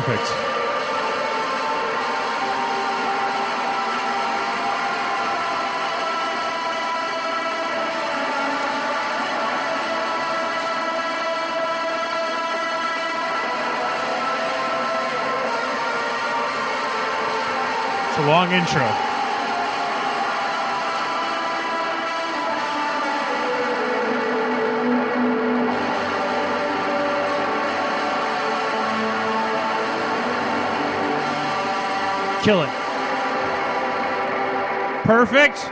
perfect. It's a long intro. Kill it. Perfect.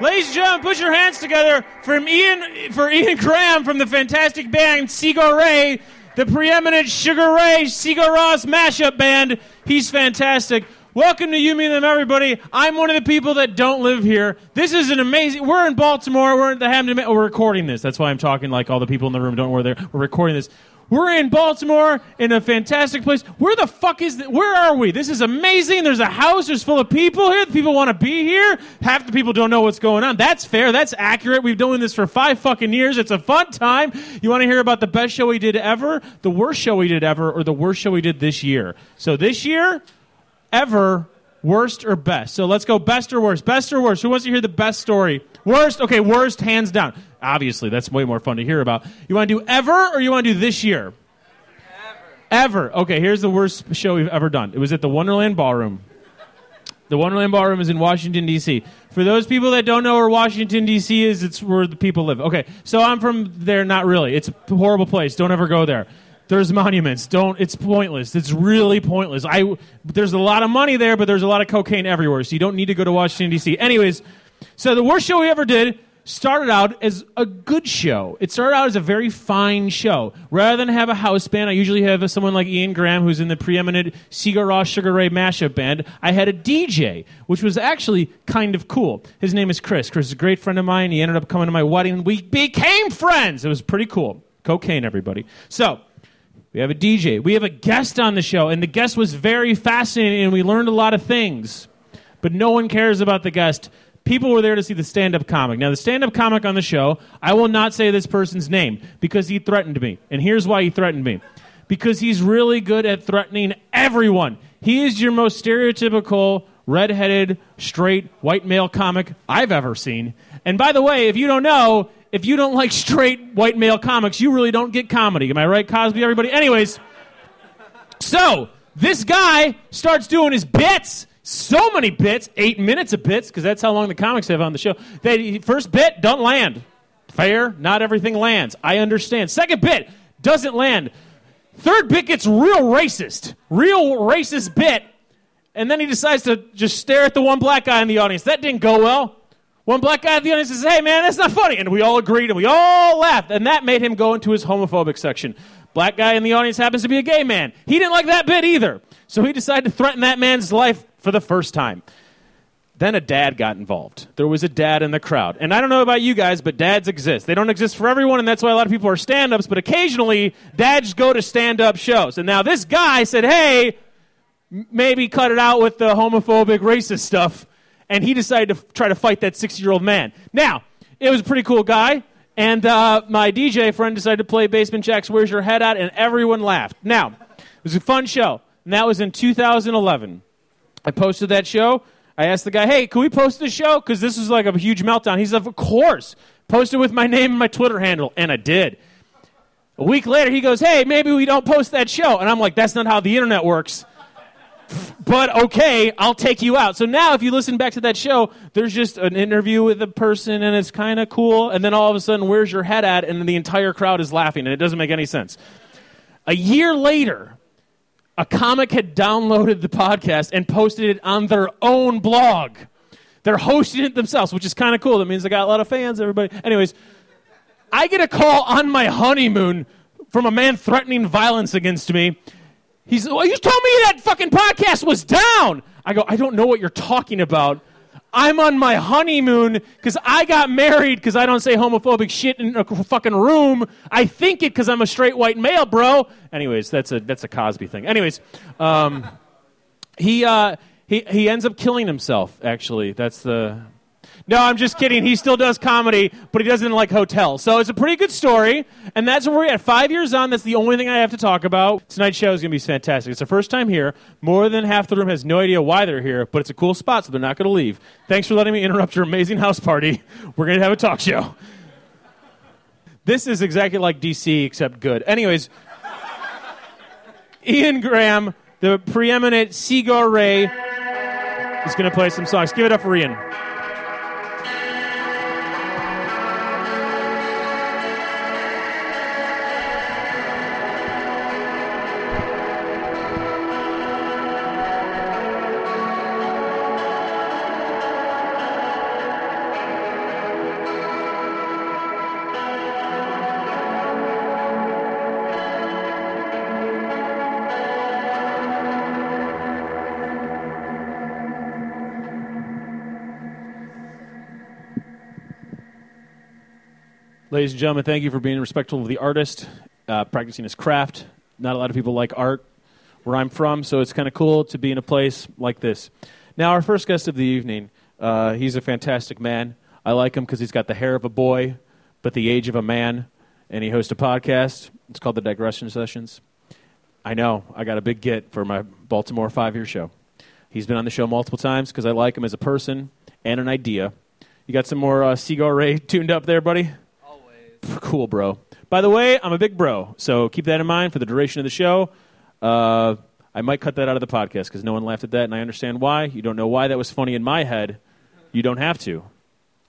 Ladies and gentlemen, put your hands together from Ian for Ian Graham from the fantastic band Sigur Ray, the preeminent Sugar Ray Sigur Rós mashup band. He's fantastic. Welcome to You Me Them Everybody. I'm one of the people that don't live here. This is an amazing. We're in Baltimore. We're at the. Oh, we're recording this. That's why I'm talking like all the people in the room don't we're there. We're recording this. We're in Baltimore in a fantastic place. Where the fuck is? The, where are we? This is amazing. There's a house. There's full of people here. The people want to be here. Half the people don't know what's going on. That's fair. That's accurate. We've been doing this for five fucking years. It's a fun time. You want to hear about the best show we did ever, the worst show we did ever, or the worst show we did this year? So this year, ever, worst or best. So let's go best or worst. Best or worst. Who wants to hear the best story? Worst. Okay, worst, hands down. Obviously, that's way more fun to hear about. You want to do ever or you want to do this year? Ever. Ever. Okay, here's the worst show we've ever done. It was at the Wonderland Ballroom. The Wonderland Ballroom is in Washington, D.C. For those people that don't know where Washington, D.C. is, it's where the people live. Okay, so I'm from there, not really. It's a horrible place. Don't ever go there. There's monuments. Don't. It's pointless. It's really pointless. I. There's a lot of money there, but there's a lot of cocaine everywhere, so you don't need to go to Washington, D.C. Anyways, so the worst show we ever did started out as a good show. It started out as a very fine show. Rather than have a house band, I usually have someone like Ian Graham, who's in the preeminent Sigur Rós Sugar Ray mashup band. I had a DJ, which was actually kind of cool. His name is Chris. Chris is a great friend of mine. He ended up coming to my wedding. We became friends. It was pretty cool. Cocaine, everybody. So. We have a DJ. We have a guest on the show, and the guest was very fascinating, and we learned a lot of things. But no one cares about the guest people were there to see the stand up comic. Now, the stand up comic on the show, I will not say this person's name because he threatened me. And here's why he threatened me because he's really good at threatening everyone. He is your most stereotypical, redheaded, straight, white male comic I've ever seen. And by the way, if you don't know, if you don't like straight white male comics, you really don't get comedy. Am I right, Cosby, everybody? Anyways, so this guy starts doing his bits so many bits, eight minutes of bits, because that's how long the comics have on the show. That first bit don't land. Fair, not everything lands. I understand. Second bit doesn't land. Third bit gets real racist, real racist bit, and then he decides to just stare at the one black guy in the audience. That didn't go well. One black guy in the audience says, "Hey man, that's not funny," and we all agreed and we all laughed, and that made him go into his homophobic section. Black guy in the audience happens to be a gay man. He didn't like that bit either. So he decided to threaten that man's life for the first time. Then a dad got involved. There was a dad in the crowd. And I don't know about you guys, but dads exist. They don't exist for everyone, and that's why a lot of people are stand ups, but occasionally dads go to stand up shows. And now this guy said, hey, maybe cut it out with the homophobic, racist stuff. And he decided to try to fight that 60 year old man. Now, it was a pretty cool guy. And uh, my DJ friend decided to play Basement Jaxx Where's Your Head At? And everyone laughed. Now, it was a fun show. And that was in 2011. I posted that show. I asked the guy, hey, can we post this show? Because this was like a huge meltdown. He said, of course. Posted with my name and my Twitter handle. And I did. A week later, he goes, hey, maybe we don't post that show. And I'm like, that's not how the internet works. but okay, I'll take you out. So now, if you listen back to that show, there's just an interview with a person, and it's kind of cool. And then all of a sudden, where's your head at? And the entire crowd is laughing, and it doesn't make any sense. A year later, a comic had downloaded the podcast and posted it on their own blog. They're hosting it themselves, which is kind of cool. That means they got a lot of fans, everybody. Anyways, I get a call on my honeymoon from a man threatening violence against me. He's, well, you told me that fucking podcast was down. I go, I don't know what you're talking about. I'm on my honeymoon because I got married because I don't say homophobic shit in a fucking room. I think it because I'm a straight white male, bro. Anyways, that's a that's a Cosby thing. Anyways, um, he uh, he he ends up killing himself. Actually, that's the No, I'm just kidding. He still does comedy, but he doesn't like hotels. So it's a pretty good story, and that's where we're at. Five years on, that's the only thing I have to talk about. Tonight's show is going to be fantastic. It's the first time here. More than half the room has no idea why they're here, but it's a cool spot, so they're not going to leave. Thanks for letting me interrupt your amazing house party. We're going to have a talk show. This is exactly like DC, except good. Anyways, Ian Graham, the preeminent Sigur Ray, is going to play some songs. Give it up for Ian. Ladies and gentlemen, thank you for being respectful of the artist, uh, practicing his craft. Not a lot of people like art where I'm from, so it's kind of cool to be in a place like this. Now, our first guest of the evening, uh, he's a fantastic man. I like him because he's got the hair of a boy, but the age of a man, and he hosts a podcast. It's called The Digression Sessions. I know, I got a big get for my Baltimore five year show. He's been on the show multiple times because I like him as a person and an idea. You got some more uh, Sigur Ray tuned up there, buddy? Cool, bro. By the way, I'm a big bro, so keep that in mind for the duration of the show. Uh, I might cut that out of the podcast because no one laughed at that, and I understand why. You don't know why that was funny in my head. You don't have to.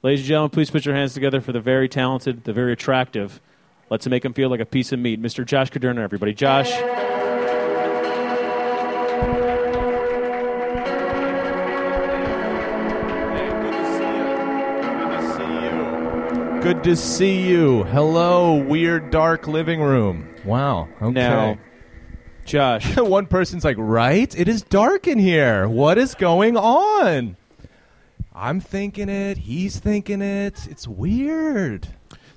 Ladies and gentlemen, please put your hands together for the very talented, the very attractive. Let's make him feel like a piece of meat, Mr. Josh Caderna, everybody. Josh. Good to see you. Hello, weird dark living room. Wow. Okay. Now, Josh. One person's like, "Right? It is dark in here. What is going on?" I'm thinking it. He's thinking it. It's weird.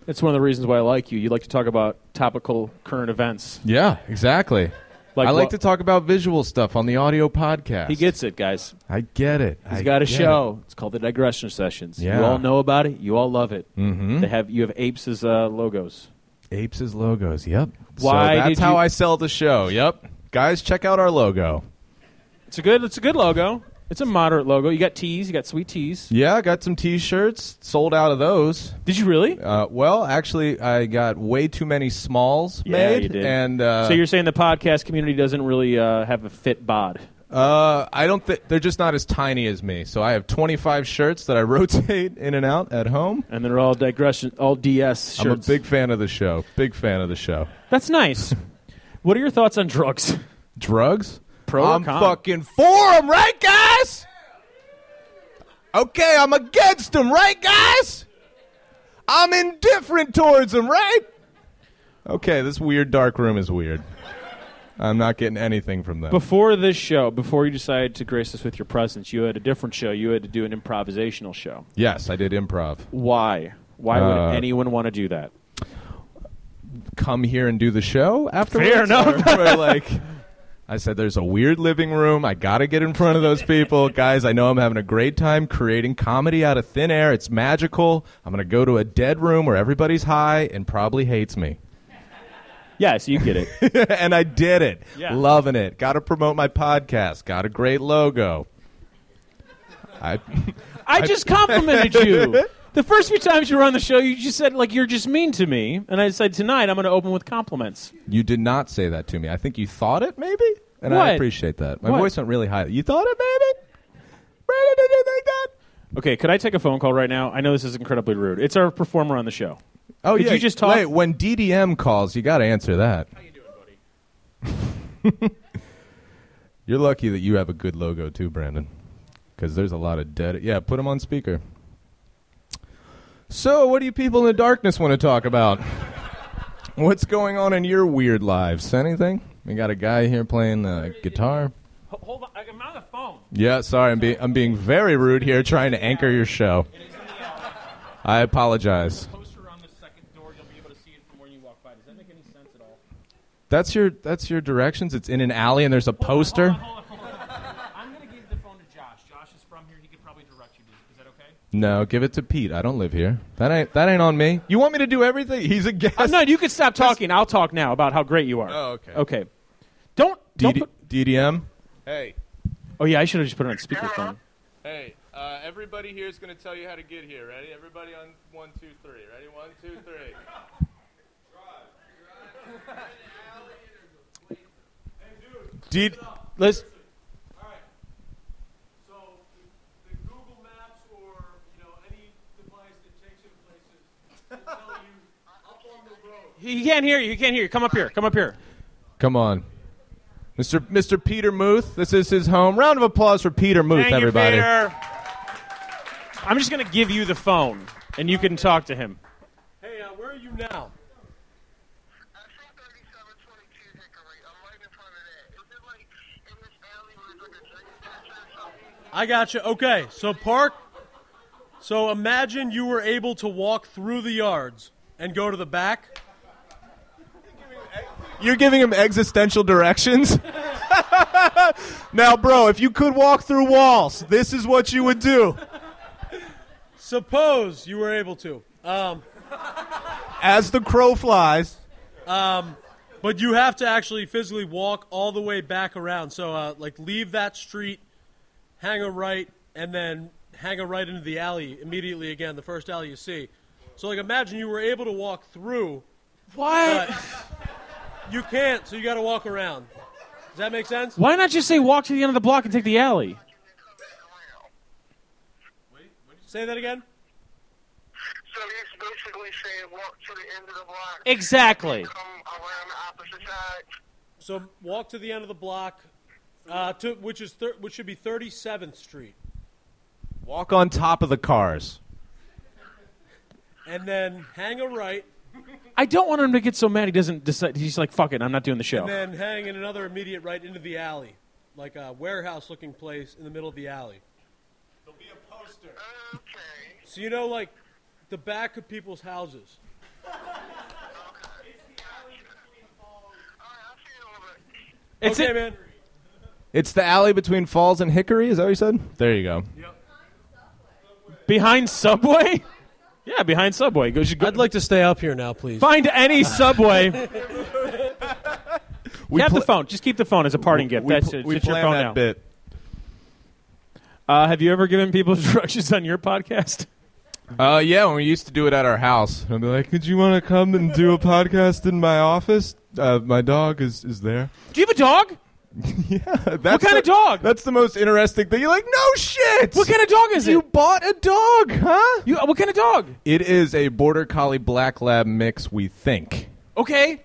That's one of the reasons why I like you. You like to talk about topical current events. Yeah, exactly. Like I like to talk about visual stuff on the audio podcast. He gets it, guys. I get it. He's I got a get show. It's called the Digression Sessions. Yeah. You all know about it. You all love it. Mhm. They have you have apes as uh, logos. Apes as logos. Yep. Why So that's how you- I sell the show. Yep. Guys, check out our logo. It's a good. It's a good logo. It's a moderate logo. You got tees. You got sweet tees. Yeah, I got some T-shirts. Sold out of those. Did you really? Uh, well, actually, I got way too many smalls Yeah, made, you did. and uh, so you're saying the podcast community doesn't really uh, have a fit bod? uh, I don't think they're just not as tiny as me. So I have 25 shirts that I rotate in and out at home. And they're all digression, all DS shirts. I'm a big fan of the show. Big fan of the show. That's nice. what are your thoughts on drugs? Drugs? Pro I'm fucking for for 'em, right, guys? Okay, I'm against them, right, guys? I'm indifferent towards them, right? Okay, this weird dark room is weird. I'm not getting anything from them. Before this show, before you decided to grace us with your presence, you had a different show. You had to do an improvisational show. yes, I did improv. Why? Why would Uh, anyone want to do that? Come here and do the show afterwards. Fair enough. Or- or like, I said, there's a weird living room. I got to get in front of those people. Guys, I know I'm having a great time creating comedy out of thin air. It's magical. I'm going to go to a dead room where everybody's high and probably hates me. Yes, you get it. and I did it. Yeah. Loving it. Got to promote my podcast. Got a great logo. I, I just complimented you. The first few times you were on the show, you just said like you're just mean to me, and I said tonight I'm going to open with compliments. you did not say that to me. I think you thought it, maybe? And What? I appreciate that. My What? voice went really high. You thought it, maybe? Brandon, did you think that? Okay, could I take a phone call right now? I know this is incredibly rude. It's our performer on the show. Oh, Could yeah. you just talk- Wait, when DDM calls, you got to answer that. How you doing, buddy? You're lucky that you have a good logo too, Brandon, because there's a lot of dead. Yeah, put him on speaker. So, what do you people in the darkness want to talk about? What's going on in your weird lives? Anything? We got a guy here playing the guitar. Hold on, I'm on the phone. Yeah, sorry, I'm being I'm being very rude here, trying to anchor your show. I apologize. Poster on the second door. You'll be able to see it from where you walk by. Does that make any sense at all? That's your that's your directions. It's in an alley, and there's a poster. Hold on, hold on, hold on. I'm going to give the phone to Josh. Josh is from here. He could probably direct you. Is that okay? No, give it to Pete. I don't live here. That ain't that ain't on me. You want me to do everything? He's a guest. Uh, no, you can stop talking. I'll talk now about how great you are. Oh, okay. Okay. Don't. don't DD- put, DDM. Hey, oh yeah, I should have just put it on speakerphone. hey. Uh, everybody here is going to tell you how to get here. Ready? Everybody on one, two, three. Ready? One, two, three. Did Let's. So the Google Maps or you know any device that takes you to places will tell you up on the road. He can't hear you. He can't hear you. Come up here. Come up here. Come on. Mr. Mr. Peter Muth, this is his home. Round of applause for Peter Muth, Thank everybody. you, Peter. I'm just gonna give you the phone, and you can talk to him. Hey, uh, where are you now? I see 3722 Hickory. I'm right in front of that. Is it like in this alley where there's like a drink statue or something? I got you. Okay, so park. So imagine you were able to walk through the yards and go to the back. You're giving him existential directions? now, bro, if you could walk through walls, this is what you would do. Suppose you were able to. Um, As the crow flies. But you have to actually physically walk all the way back around. So, uh, like, leave that street, hang a right, and then hang a right into the alley immediately again, the first alley you see. So, like, imagine you were able to walk through. What? But you can't, so you got to walk around. Does that make sense? Why not just say walk to the end of the block and take the alley? Say that again. So he's basically saying walk to the end of the block, Exactly. come around the opposite side. So, walk to the end of the block, uh, to, which is thir- which should be 37th Street, Walk on top of the cars. and then hang a right, I don't want him to get so mad he doesn't decide. He's like, "Fuck it, I'm not doing the show." and then hang in another immediate right into the alley, like a warehouse-looking place in the middle of the alley. There'll be a poster. Okay. So you know, like the back of people's houses. All right, I'll see you in a little bit. It's okay, it. man. It's the alley between Falls and Hickory, is that what you said? There you go. behind Subway. Yeah, behind Subway. Go, go I'd like to stay up here now, please. find any Subway. We have pl- the phone. Just keep the phone as a parting gift. We, That's pl- it. we It's your phone that now. bit. Uh, have you ever given people instructions on your podcast? Uh, yeah, when we used to do it at our house, I'd be like, "Could you want to come and do a podcast in my office? Uh, my dog is is there." Do you have a dog? yeah, that's What kind the- of dog? That's the most interesting thing. You're like, "No shit! What kind of dog is you it? You bought a dog, huh?" You, what kind of dog? It is a border collie black lab mix. We think. Okay.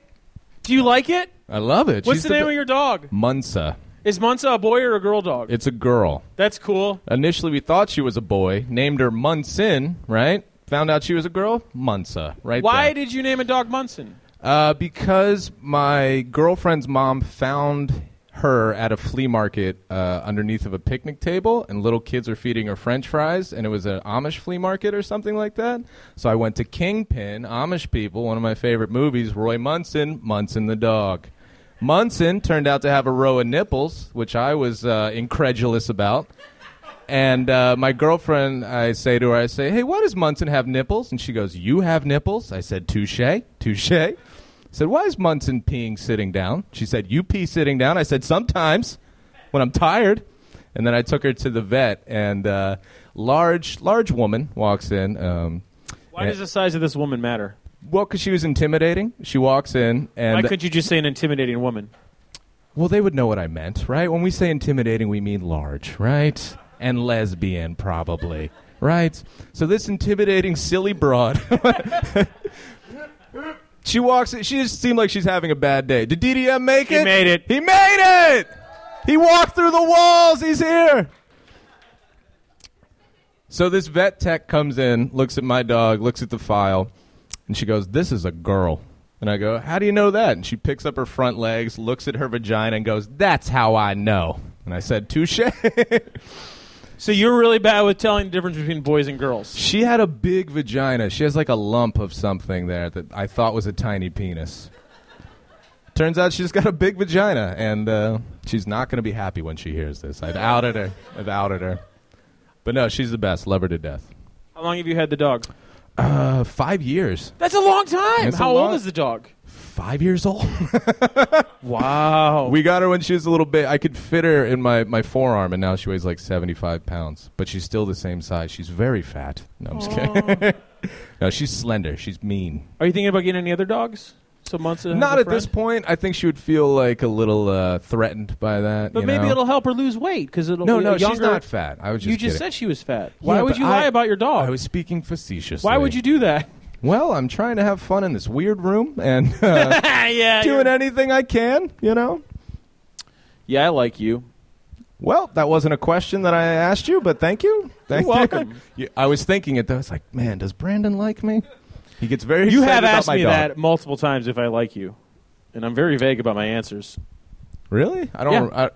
Do you like it? I love it. What's She's the name be- of your dog? Munsa? Is Munsa a boy or a girl dog? It's a girl. That's cool. Initially, we thought she was a boy. Named her Munson. Right. Found out she was a girl. Munsa. Right. Why there. did you name a dog Munson? Uh, because my girlfriend's mom found her at a flea market uh, underneath of a picnic table, and little kids were feeding her French fries, and it was an Amish flea market or something like that. So I went to Kingpin, Amish people, one of my favorite movies, Roy Munson, Munson the dog. Munson turned out to have a row of nipples, which I was uh, incredulous about. And uh, my girlfriend, I say to her, I say, "Hey, why does Munson have nipples?" And she goes, "You have nipples." I said, "Touche, touche." I said, "Why is Munson peeing sitting down?" She said, "You pee sitting down." I said, "Sometimes, when I'm tired." And then I took her to the vet, and uh, large, large woman walks in. Um, Why Yeah. does the size of this woman matter? well, because she was intimidating. She walks in, and Why could you just say an intimidating woman? Well, they would know what I meant, right? When we say intimidating, we mean large, right? And lesbian, probably, right? So this intimidating, silly broad. she walks. in- She just seemed like she's having a bad day. Did DDM make it? He made it. He made it. He walked through the walls. He's here. So this vet tech comes in, looks at my dog, looks at the file, and she goes, "This is a girl." And I go, "How do you know that?" And she picks up her front legs, looks at her vagina, and goes, "That's how I know." And I said, "Touche." So you're really bad with telling the difference between boys and girls. she had a big vagina. She has like a lump of something there that I thought was a tiny penis. Turns out she's got a big vagina, and uh, she's not going to be happy when she hears this. I've outed her. I've outed her. But no, she's the best. Love her to death. How long have you had the dog? Uh, five years. That's a long time. It's a How lot. old is the dog? Five years old. Wow. we got her when she was a little bit. I could fit her in my, my forearm, and now she weighs like 75 pounds. But she's still the same size. She's very fat. No, I'm just kidding. no, she's slender. She's mean. Are you thinking about getting any other dogs? Some months. to Not a at this point. I think she would feel like a little uh, threatened by that. But you maybe know? it'll help her lose weight because it'll No, be no, a younger. she's not fat. I was just you just kidding. said she was fat. Why Yeah, would but you lie about your dog? I was speaking facetiously. Why would you do that? Well, I'm trying to have fun in this weird room and uh, yeah, doing anything I can. You know. yeah, I like you. Well, that wasn't a question that I asked you, but thank you. Thank You're you. welcome. Yeah, I was thinking it though. It's like, man, does Brandon like me? He gets very. You excited have about asked my me dog. that multiple times if I like you, and I'm very vague about my answers. Really? I don't. I,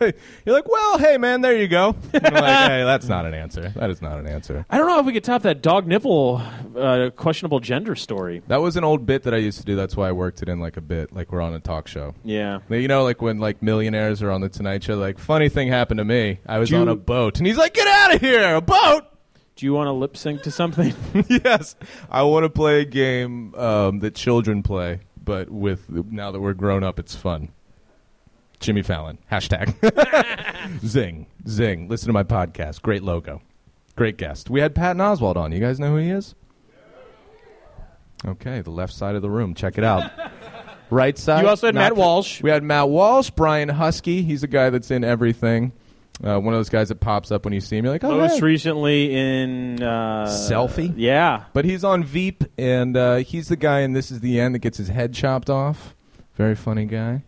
you're like, well, hey, man, there you go. Like, hey, that's not an answer. That is not an answer. I don't know if we could top that dog nipple uh, questionable gender story. That was an old bit that I used to do. That's why I worked it in like a bit, like we're on a talk show. Yeah. You know, like when like millionaires are on the Tonight Show. Like, funny thing happened to me. I was Do on a boat, and he's like, "Get out of here! A boat!" Do you want to lip sync to something? yes, I want to play a game um, that children play, but with now that we're grown up, it's fun. Jimmy Fallon hashtag zing zing. Listen to my podcast. Great logo, great guest. We had Patton Oswalt on. You guys know who he is? Okay, the left side of the room. Check it out. Right side. You also had Matt Walsh. We had Matt Walsh, Brian Huskey. He's a guy that's in everything. Uh, one of those guys that pops up when you see him. You're like, oh, Most hey. recently in uh, Selfie? Yeah. But he's on Veep, and uh, he's the guy in This Is the End that gets his head chopped off. Very funny guy.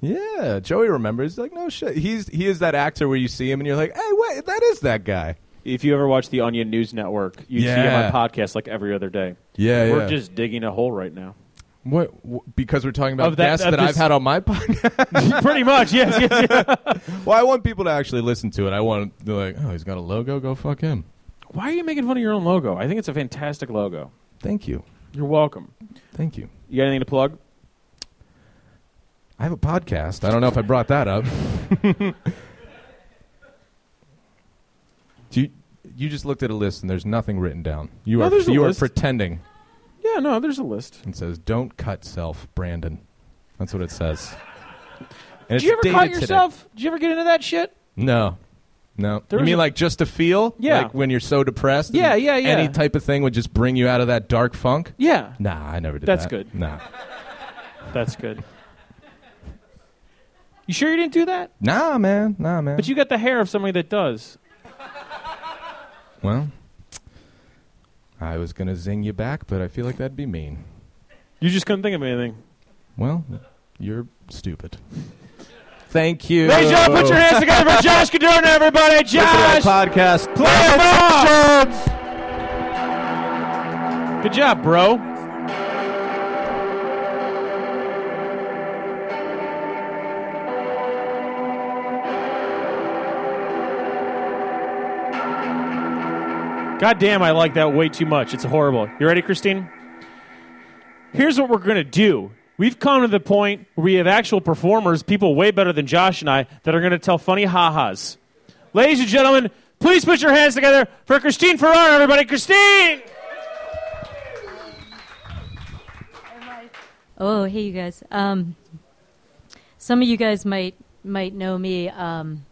Yeah, Joey remembers. Like, no shit. He's he is that actor where you see him and you're like, hey, wait, that is that guy. If you ever watch the Onion News Network, you see Yeah. him on podcast like every other day. Yeah, We're yeah. just digging a hole right now. what, wh- because we're talking about Of that- guests of that I've this- had on my podcast. Pretty much, yes, yes, yes. well, I want people to actually listen to it. I want they're like, oh, he's got a logo. Go fuck him. Why are you making fun of your own logo? I think it's a fantastic logo. Thank you, You're welcome. thank you. You got anything to plug? I have a podcast. I don't know if I brought that up. Do you, you just looked at a list and there's nothing written down. You No, are there's a you are list. pretending. Yeah, no, there's a list. It says, "Don't cut self, Brandon." That's what it says. And Did you ever cut today. yourself? Did you ever get into that shit? No, no. There you was mean a- like just to feel? Yeah. Like when you're so depressed? Yeah, yeah, yeah. Any type of thing would just bring you out of that dark funk? Yeah, Nah, I never did That's that. good. Nah, that's good. You sure you didn't do that? nah, man, nah, man. But you got the hair of somebody that does. well, I was gonna zing you back, but I feel like that'd be mean. You just couldn't think of anything. Well, you're stupid. Thank you. Ladies and gentlemen, put your hands together for Josh Cadorna, everybody. To Josh, podcast. play. Good job, bro. God damn, I like that way too much. It's horrible. You ready, Christine? Here's what we're going to do. We've come to the point where we have actual performers, people way better than Josh and I, that are going to tell funny ha-has. Ladies and gentlemen, please put your hands together for Christine Ferrara, everybody. Christine! Oh, hey, you guys. Um, some of you guys might might know me. Um,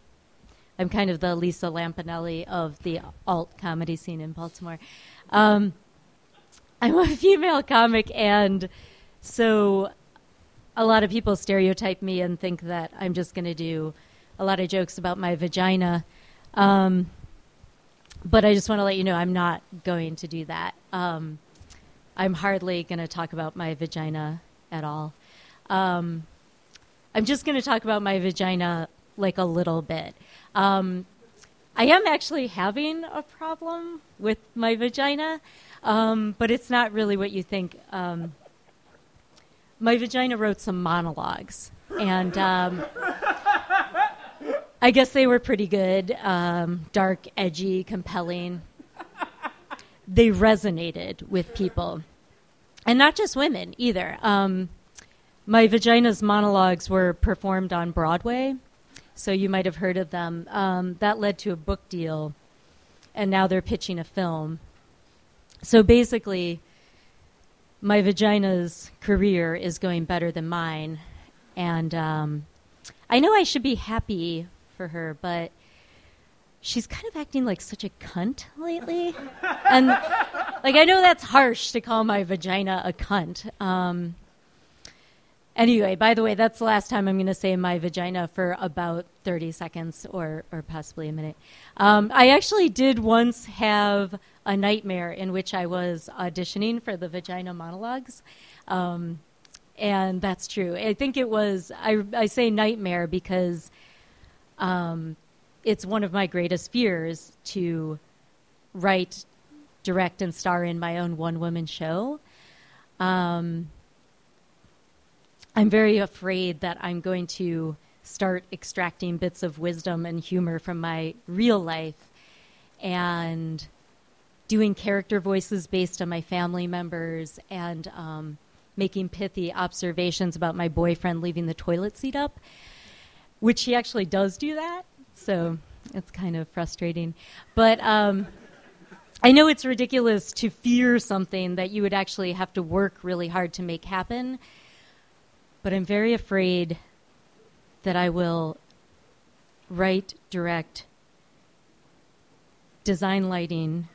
I'm kind of the Lisa Lampanelli of the alt comedy scene in Baltimore. Um, I'm a female comic, and so a lot of people stereotype me and think that I'm just going to do a lot of jokes about my vagina. Um, but I just want to let you know I'm not going to do that. Um, I'm hardly going to talk about my vagina at all. Um, I'm just going to talk about my vagina like a little bit. Um, I am actually having a problem with my vagina, um, but it's not really what you think. Um, my vagina wrote some monologues, and um, I guess they were pretty good um, dark, edgy, compelling. They resonated with people and not just women either. Um, my vagina's monologues were performed on Broadway, so you might have heard of them. Um, that led to a book deal, and now they're pitching a film. So basically, my vagina's career is going better than mine, and um, I know I should be happy for her, but she's kind of acting like such a cunt lately. and like I know that's harsh to call my vagina a cunt. Um, anyway, by the way, that's the last time I'm going to say my vagina for about 30 seconds or or possibly a minute. Um, I actually did once have a nightmare in which I was auditioning for the vagina monologues. Um, and that's true. I think it was, I, I say nightmare because um, it's one of my greatest fears to write, direct, and star in my own one woman show. Um, I'm very afraid that I'm going to start extracting bits of wisdom and humor from my real life and doing character voices based on my family members and um, making pithy observations about my boyfriend leaving the toilet seat up, which he actually does do that. So it's kind of frustrating. But um, I know it's ridiculous to fear something that you would actually have to work really hard to make happen. But I'm very afraid that I will write, direct, design lighting,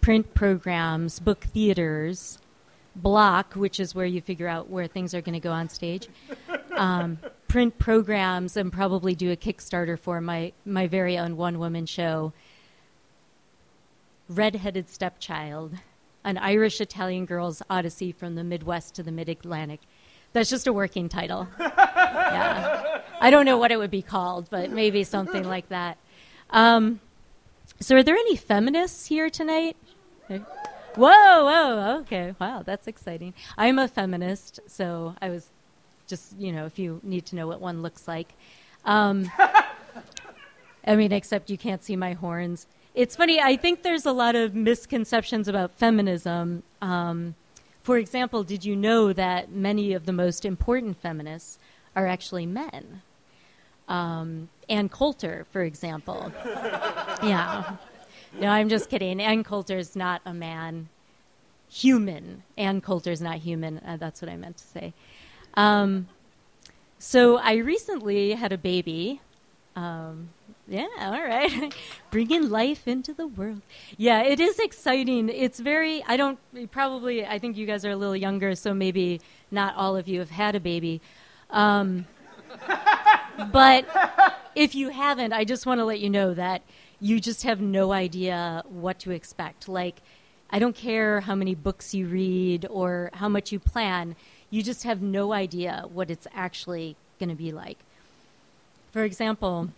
print programs, book theaters, block, which is where you figure out where things are going to go on stage, um, print programs, and probably do a Kickstarter for my, my very own one woman show, Redheaded Stepchild, an Irish Italian girl's odyssey from the Midwest to the Mid Atlantic. That's just a working title. yeah. I don't know what it would be called, but maybe something like that. Um, so, are there any feminists here tonight? Whoa, whoa, okay. Wow, that's exciting. I'm a feminist, so I was just, you know, if you need to know what one looks like. Um, I mean, except you can't see my horns. It's funny, I think there's a lot of misconceptions about feminism. Um, for example, did you know that many of the most important feminists are actually men? Um, Ann Coulter, for example. yeah. No, I'm just kidding. Ann Coulter's not a man. Human. Ann Coulter's not human. Uh, that's what I meant to say. Um, so I recently had a baby. Um, yeah, all right. Bringing life into the world. Yeah, it is exciting. It's very, I don't, probably, I think you guys are a little younger, so maybe not all of you have had a baby. Um, but if you haven't, I just want to let you know that you just have no idea what to expect. Like, I don't care how many books you read or how much you plan, you just have no idea what it's actually going to be like. For example,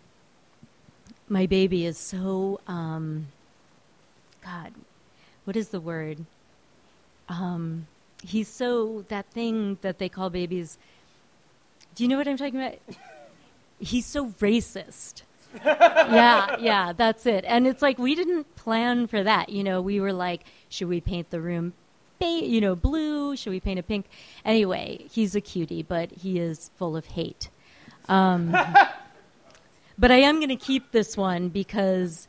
my baby is so, um, God, what is the word? Um, he's so, that thing that they call babies. Do you know what I'm talking about? He's so racist yeah, yeah, that's it. And it's like we didn't plan for that. You know, we were like, should we paint the room, ba- you know, blue? Should we paint it pink? Anyway, he's a cutie, but he is full of hate. Um, but I am going to keep this one because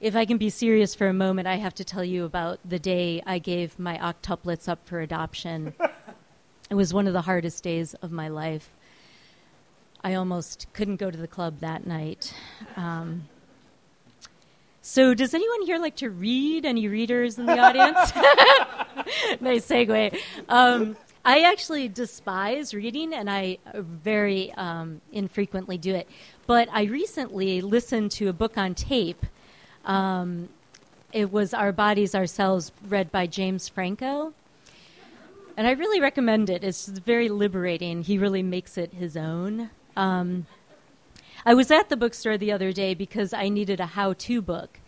if I can be serious for a moment, I have to tell you about the day I gave my octuplets up for adoption. it was one of the hardest days of my life. I almost couldn't go to the club that night. Um, so, does anyone here like to read? Any readers in the audience? nice segue. Um, I actually despise reading, and I very um, infrequently do it. But I recently listened to a book on tape. Um, it was Our Bodies Ourselves, read by James Franco. And I really recommend it. It's very liberating. He really makes it his own. Um, I was at the bookstore the other day because I needed a how to book.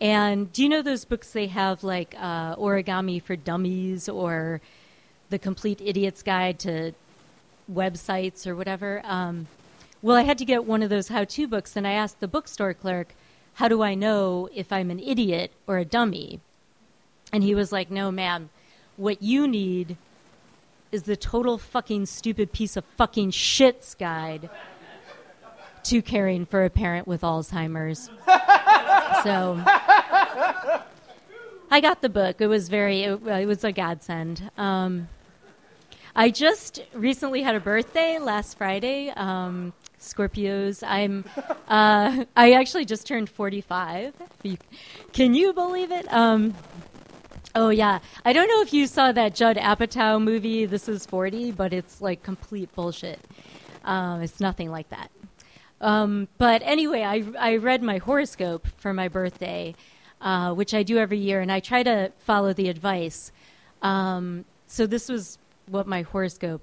And do you know those books they have like uh, Origami for Dummies or The Complete Idiot's Guide to Websites or whatever? Um, well, I had to get one of those how to books, and I asked the bookstore clerk, How do I know if I'm an idiot or a dummy? And he was like, No, ma'am. What you need is the total fucking stupid piece of fucking shit's guide to caring for a parent with Alzheimer's. So I got the book. It was very. It, it was a godsend. Um, I just recently had a birthday last Friday. Um, Scorpios. I'm. Uh, I actually just turned 45. Can you believe it? Um, oh yeah. I don't know if you saw that Judd Apatow movie. This is 40, but it's like complete bullshit. Um, it's nothing like that. Um, but anyway, I, I read my horoscope for my birthday, uh, which I do every year, and I try to follow the advice. Um, so this was what my horoscope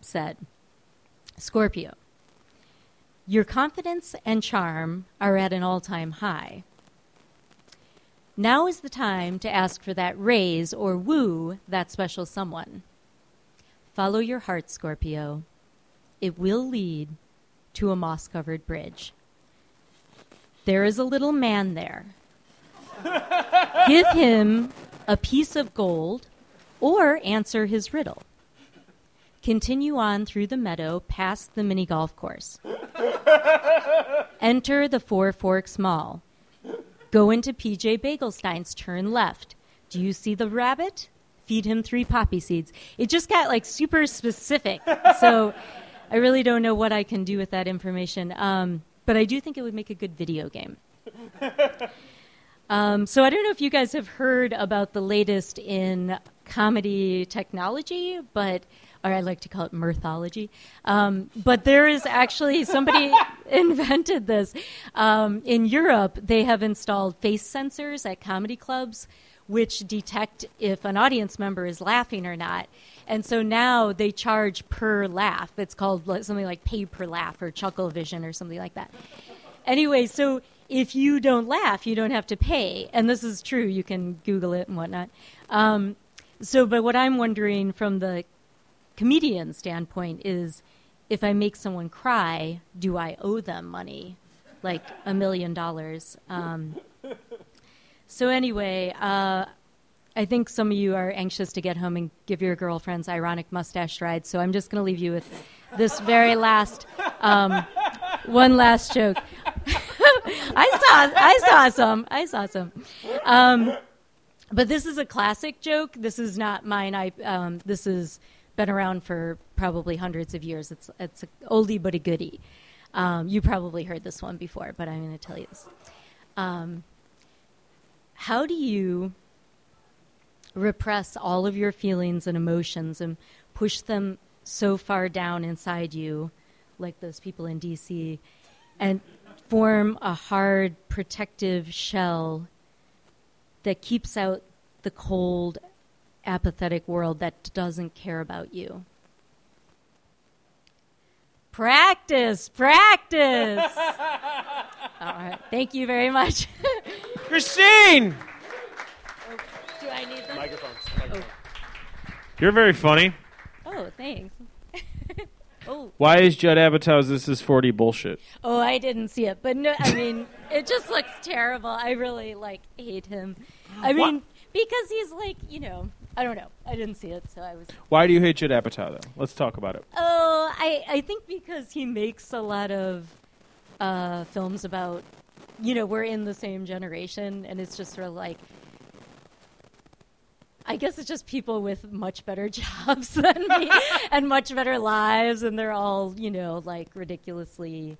said Scorpio, your confidence and charm are at an all time high. Now is the time to ask for that raise or woo that special someone. Follow your heart, Scorpio. It will lead to a moss covered bridge. There is a little man there. Give him a piece of gold or answer his riddle. Continue on through the meadow past the mini golf course. Enter the Four Forks Mall. Go into PJ Bagelstein's, turn left. Do you see the rabbit? Feed him three poppy seeds. It just got like super specific. So I really don't know what I can do with that information. Um, but I do think it would make a good video game. Um, so I don't know if you guys have heard about the latest in comedy technology, but or I like to call it mirthology. Um, but there is actually somebody invented this um, in Europe. They have installed face sensors at comedy clubs, which detect if an audience member is laughing or not. And so now they charge per laugh. It's called something like pay per laugh or chuckle vision or something like that. Anyway, so if you don't laugh, you don't have to pay. And this is true. You can Google it and whatnot. Um, so, but what I'm wondering from the comedian standpoint is if I make someone cry, do I owe them money? Like a million dollars. Um, so, anyway, uh, I think some of you are anxious to get home and give your girlfriends ironic mustache rides. So, I'm just going to leave you with this very last, um, one last joke. I saw, I saw some. I saw some. Um, but this is a classic joke. This is not mine. I um, this has been around for probably hundreds of years. It's it's a oldie but a goodie. Um, you probably heard this one before, but I'm going to tell you this. Um, how do you repress all of your feelings and emotions and push them so far down inside you, like those people in DC, and form a hard protective shell that keeps out the cold, apathetic world that doesn't care about you. Practice, practice. All right. Thank you very much. Christine! Do I need this? Oh. Microphones. You're very funny. Oh, thanks. oh, Why is Judd Apatow's This Is 40 bullshit? oh, I didn't see it, but no, I mean, it just looks terrible. I really like hate him. I mean, because he's like, you know, I don't know. I didn't see it, so I was. Why do you hate Judd Apatow, though? Let's talk about it. Oh, I I think because he makes a lot of uh, films about, you know, we're in the same generation, and it's just sort of like. I guess it's just people with much better jobs than me and much better lives, and they're all, you know, like ridiculously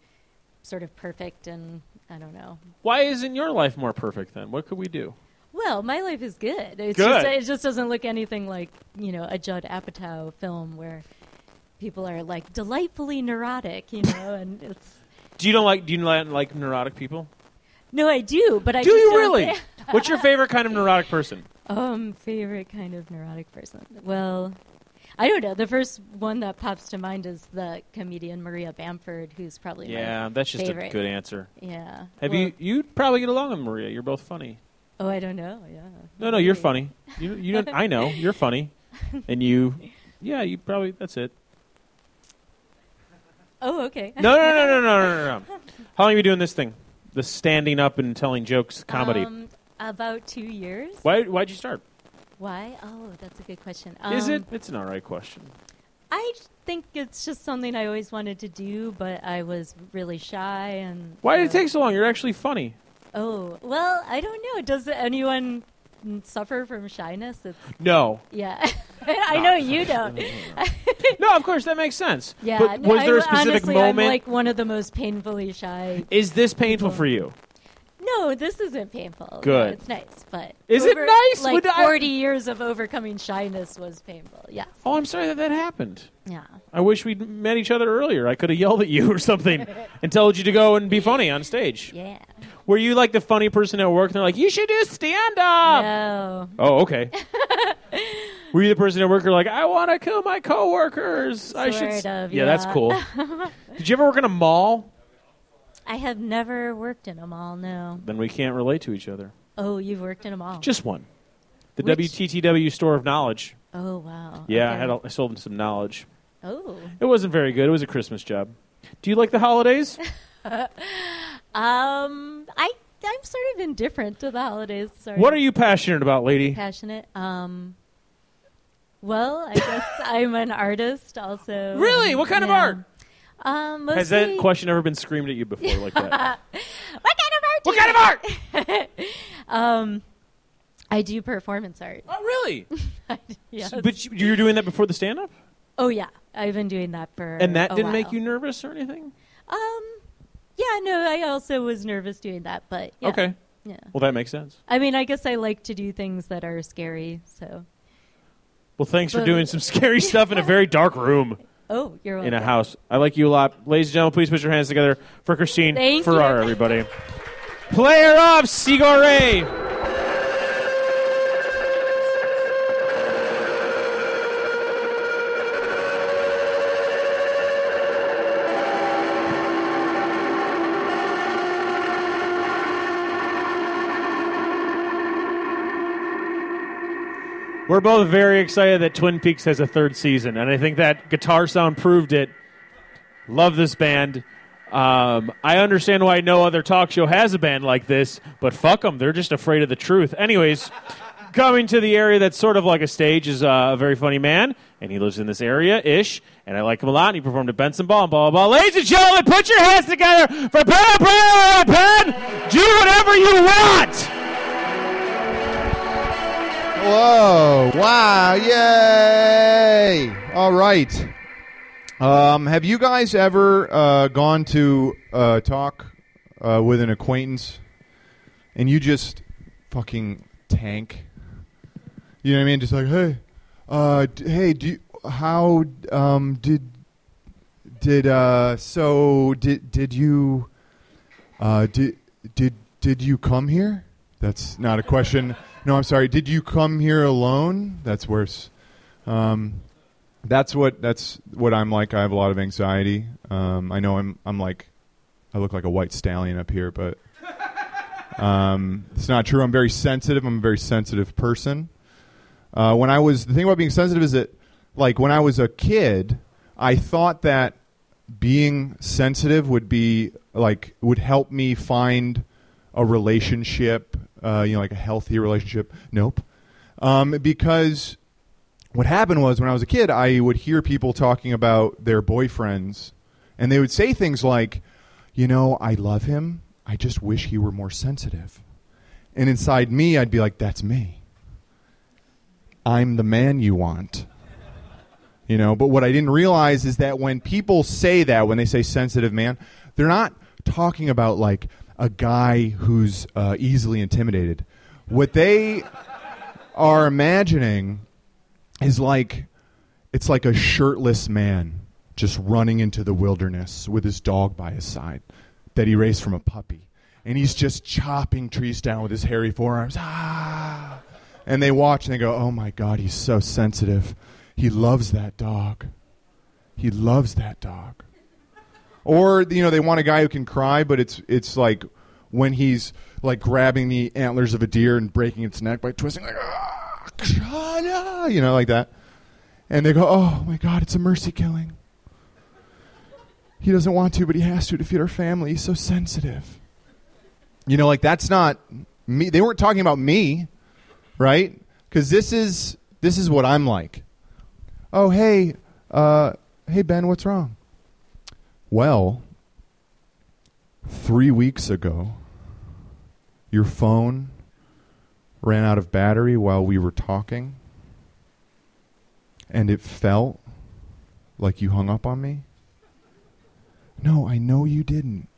sort of perfect, and I don't know. Why isn't your life more perfect then? What could we do? Well, my life is good. It's Good. Just, it just doesn't look anything like you know a Judd Apatow film where people are like delightfully neurotic, you know, and it's. Do you don't like do you not like neurotic people? No, I do, but I do you really? What's your favorite kind of neurotic person? um favorite kind of neurotic person? Well, I don't know. The first one that pops to mind is the comedian Maria Bamford, who's probably Yeah, that's just a good answer. Yeah. Have Well- you you probably get along with Maria? You're both funny. Oh, I don't know. Yeah. No, no, you're funny. You you don't, I know you're funny, and you, yeah, you probably that's it. Oh, okay. No, no, no, no, no, no, no, no. How long have you been doing this thing? The standing up and telling jokes comedy. Um, about two years. Why why'd you start? Why? Oh, that's a good question. Is Um, it? It's an alright question. I think it's just something I always wanted to do, but I was really shy and. Why did it take so long? You're actually funny. Oh well, I don't know. Does anyone suffer from shyness. It's No. yeah. I know you don't. No, of course that makes sense. Yeah. But no, was there a I- specific honestly, moment? I'm like one of the most painfully shy. Is this painful for you? No, this isn't painful. Good. Yeah, it's nice, but Is it nice? Like Would I- 40 years of overcoming shyness was painful. Yes. Oh, I'm sorry that that happened. Yeah. I wish we'd met each other earlier. I could have yelled at you or something and told you to go and be funny on stage. Yeah. Were you like the funny person at work? And they're like, "You should do stand up." No. Oh, okay. Were you the person at work who like, "I want to kill my coworkers"? I should. Sort of, yeah, that's cool. Did you ever work in a mall? I have never worked in a mall. No. Then we can't relate to each other. Oh, you've worked in a mall. Just one. The Which- WTTW store of knowledge. oh wow. Yeah, I, had a, I sold them some knowledge. Oh. It wasn't very good. It was a Christmas job. Do you like the holidays? Um, I I'm sort of indifferent to the holidays. Sorry. what are you passionate about, lady? passionate? Um. Well, I guess I'm an artist also. Really? What kind of art? Um, mostly, Has that question ever been screamed at you before like that? What kind of art? what do kind of art? Um, I do performance art. Oh, really? yes. But you- were doing that before the stand-up, oh yeah, I've been doing that for. and that didn't make you nervous or anything? Um, yeah, no, I also was nervous doing that, but yeah, Okay. yeah. Well, that makes sense. I mean, I guess I like to do things that are scary. So, Well, thanks for doing some scary stuff in a very dark room oh, you're in a house. I like you a lot. Ladies and gentlemen, please put your hands together for Christine Thank Farrar, you. everybody. Player of Sigur We're both very excited that Twin Peaks has a third season, and I think that guitar sound proved it. Love this band. Um, I understand why no other talk show has a band like this, but fuck them. They're just afraid of the truth. Anyways, coming to the area that's sort of like a stage is uh, a very funny man, and he lives in this area ish, and I like him a lot. And he performed at Benson Ball and blah, blah, blah. Ladies and gentlemen, put your hands together for Penn Penn Penn. Do whatever you want. Whoa! Wow! Yay! All right. Um, have you guys ever uh, gone to uh, talk uh, with an acquaintance and you just fucking tank? You know what I mean? Just like, hey, uh, d- hey, do you, how um, did did uh, so did did you uh, did did did you come here? That's not a question. No, I'm sorry. Did you come here alone? That's worse. Um, that's what that's what I'm like. I have a lot of anxiety. Um, I know I'm I'm like I look like a white stallion up here, but um, it's not true. I'm very sensitive. I'm a very sensitive person. Uh, when I was the thing about being sensitive is that like when I was a kid, I thought that being sensitive would be like would help me find a relationship, uh, you know, like a healthy relationship. Nope. Um, because what happened was when I was a kid, I would hear people talking about their boyfriends, and they would say things like, you know, I love him. I just wish he were more sensitive. And inside me, I'd be like, that's me. I'm the man you want. You know, but what I didn't realize is that when people say that, when they say sensitive man, they're not talking about like a guy who's uh, easily intimidated. What they are imagining is like it's like a shirtless man just running into the wilderness with his dog by his side that he raised from a puppy. And he's just chopping trees down with his hairy forearms. Ah. And they watch and they go, "Oh my god, he's so sensitive. He loves that dog. He loves that dog." Or you know, they want a guy who can cry, but it's it's like when he's like grabbing the antlers of a deer and breaking its neck by twisting like "Ah, ah," you know, like that. And they go, "Oh my god, it's a mercy killing." He doesn't want to, but he has to to feed our family. He's so sensitive. You know, like that's not me. They weren't talking about me, right? Because this is this is what I'm like. Oh, hey, uh, hey Ben, what's wrong? Well, three weeks ago, your phone ran out of battery while we were talking and it felt like you hung up on me? No, I know you didn't.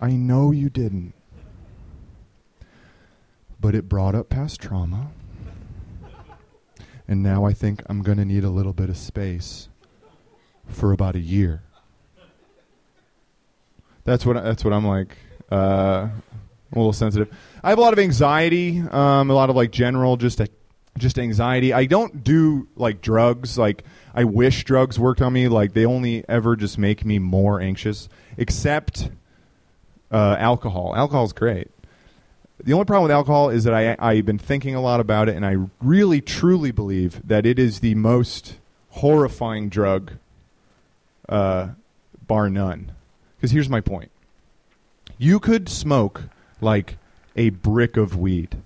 I know you didn't. But it brought up past trauma. And now I think I'm going to need a little bit of space for about a year. That's what that's what I'm like. Uh, a little sensitive. I have a lot of anxiety, um, a lot of like general just a, just anxiety. I don't do like drugs. Like I wish drugs worked on me. Like they only ever just make me more anxious. Except uh, alcohol. Alcohol's great. The only problem with alcohol is that I I've been thinking a lot about it, and I really truly believe that it is the most horrifying drug, uh, bar none. Because here's my point: you could smoke like a brick of weed,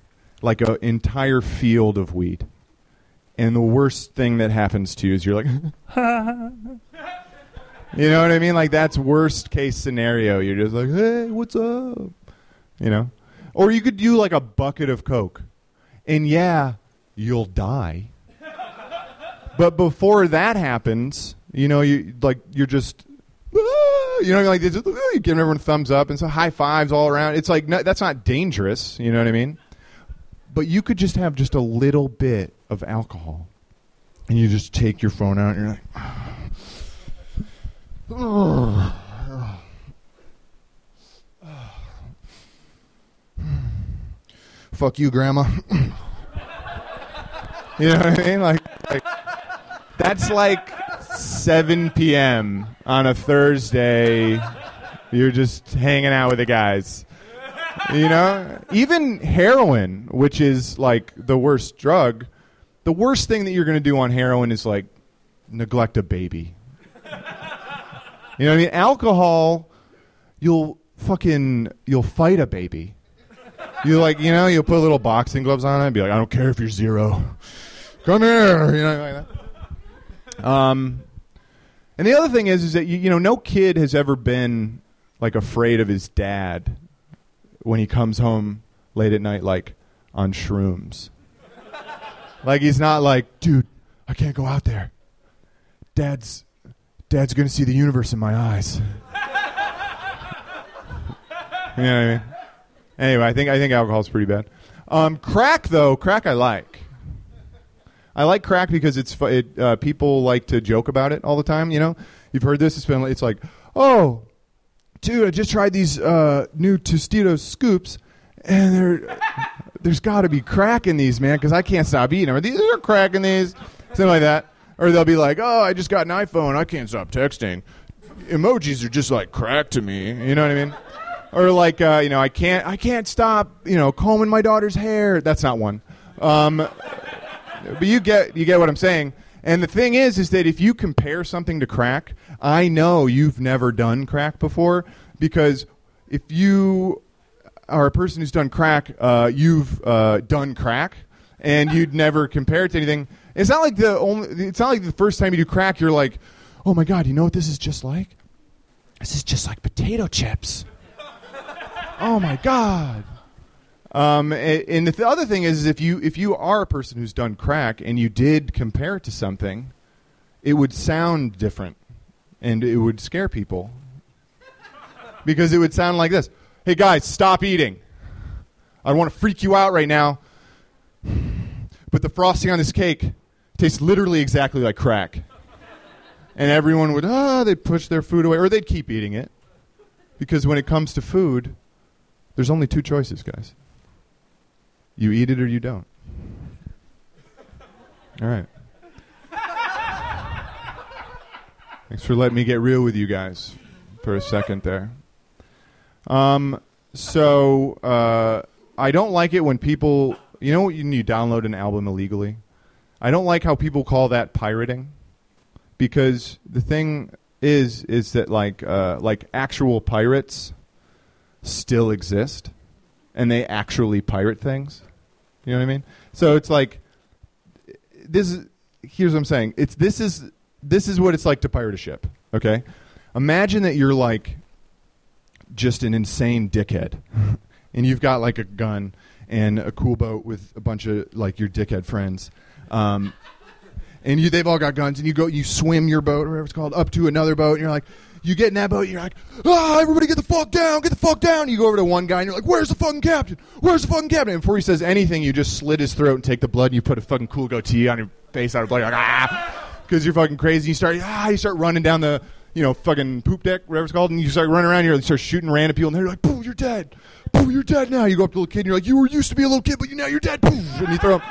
like an entire field of weed, and the worst thing that happens to you is you're like, you know what I mean? Like that's worst case scenario. You're just like, hey, what's up? You know, or you could do like a bucket of coke, and yeah, you'll die. but before that happens, you know, you like you're just you know, like giving everyone thumbs up and so high fives all around. It's like no, that's not dangerous. You know what I mean? But you could just have just a little bit of alcohol, and you just take your phone out and you're like, "Fuck you, Grandma." you know what I mean? Like, like that's like 7 p.m. on a Thursday. You're just hanging out with the guys. You know? Even heroin, which is like the worst drug, the worst thing that you're going to do on heroin is like neglect a baby. You know what I mean? Alcohol, you'll fucking you'll fight a baby. You like, you know, you'll put little boxing gloves on it and be like, I don't care if you're zero. Come here, you know, like. Um, and the other thing is, is that you, you know, no kid has ever been like afraid of his dad when he comes home late at night, like on shrooms. like he's not like, dude, I can't go out there. Dad's, Dad's gonna see the universe in my eyes. you know what I mean? Anyway, I think I think alcohol's pretty bad. Um, crack though, crack I like. I like crack because it's it, uh, people like to joke about it all the time. You know, you've heard this. It's been it's like, oh, dude, I just tried these uh, new Tostitos scoops, and there, there's got to be crack in these, man, because I can't stop eating them. These are crack in these, something like that. Or they'll be like, oh, I just got an iPhone, I can't stop texting. Emojis are just like crack to me. You know what I mean? Or like, uh, you know, I can't, I can't stop, you know, combing my daughter's hair. That's not one. Um, but you get you get what I'm saying. And the thing is, is that if you compare something to crack, I know you've never done crack before because if you are a person who's done crack, uh, you've uh, done crack, and you'd never compare it to anything. It's not like the only. It's not like the first time you do crack, you're like, oh my god, you know what this is just like? This is just like potato chips. oh my god. Um, and the other thing is, is if you if you are a person who's done crack and you did compare it to something, it would sound different, and it would scare people because it would sound like this: "Hey guys, stop eating. I want to freak you out right now, but the frosting on this cake tastes literally exactly like crack." And everyone would, ah, they'd push their food away, or they'd keep eating it, because when it comes to food, there's only two choices, guys. You eat it or you don't. All right. Thanks for letting me get real with you guys for a second there. Um, so uh, I don't like it when people, you know, when you download an album illegally. I don't like how people call that pirating, because the thing is, is that like, uh, like actual pirates still exist and they actually pirate things. You know what I mean? So it's like this is here's what I'm saying. It's this is this is what it's like to pirate a ship, okay? Imagine that you're like just an insane dickhead and you've got like a gun and a cool boat with a bunch of like your dickhead friends. Um, and you, they've all got guns, and you go, you swim your boat, or whatever it's called, up to another boat, and you're like, you get in that boat, and you're like, ah, everybody get the fuck down, get the fuck down. You go over to one guy, and you're like, where's the fucking captain? Where's the fucking captain? And before he says anything, you just slit his throat and take the blood, and you put a fucking cool goatee on your face out of blood, you're like, ah, because you're fucking crazy. You start, ah, you start running down the, you know, fucking poop deck, whatever it's called, and you start running around, here you start shooting random people, and they're like, boo, you're dead. Boo, you're dead now. You go up to the little kid, and you're like, you were used to be a little kid, but you now you're dead. Boo, and you throw him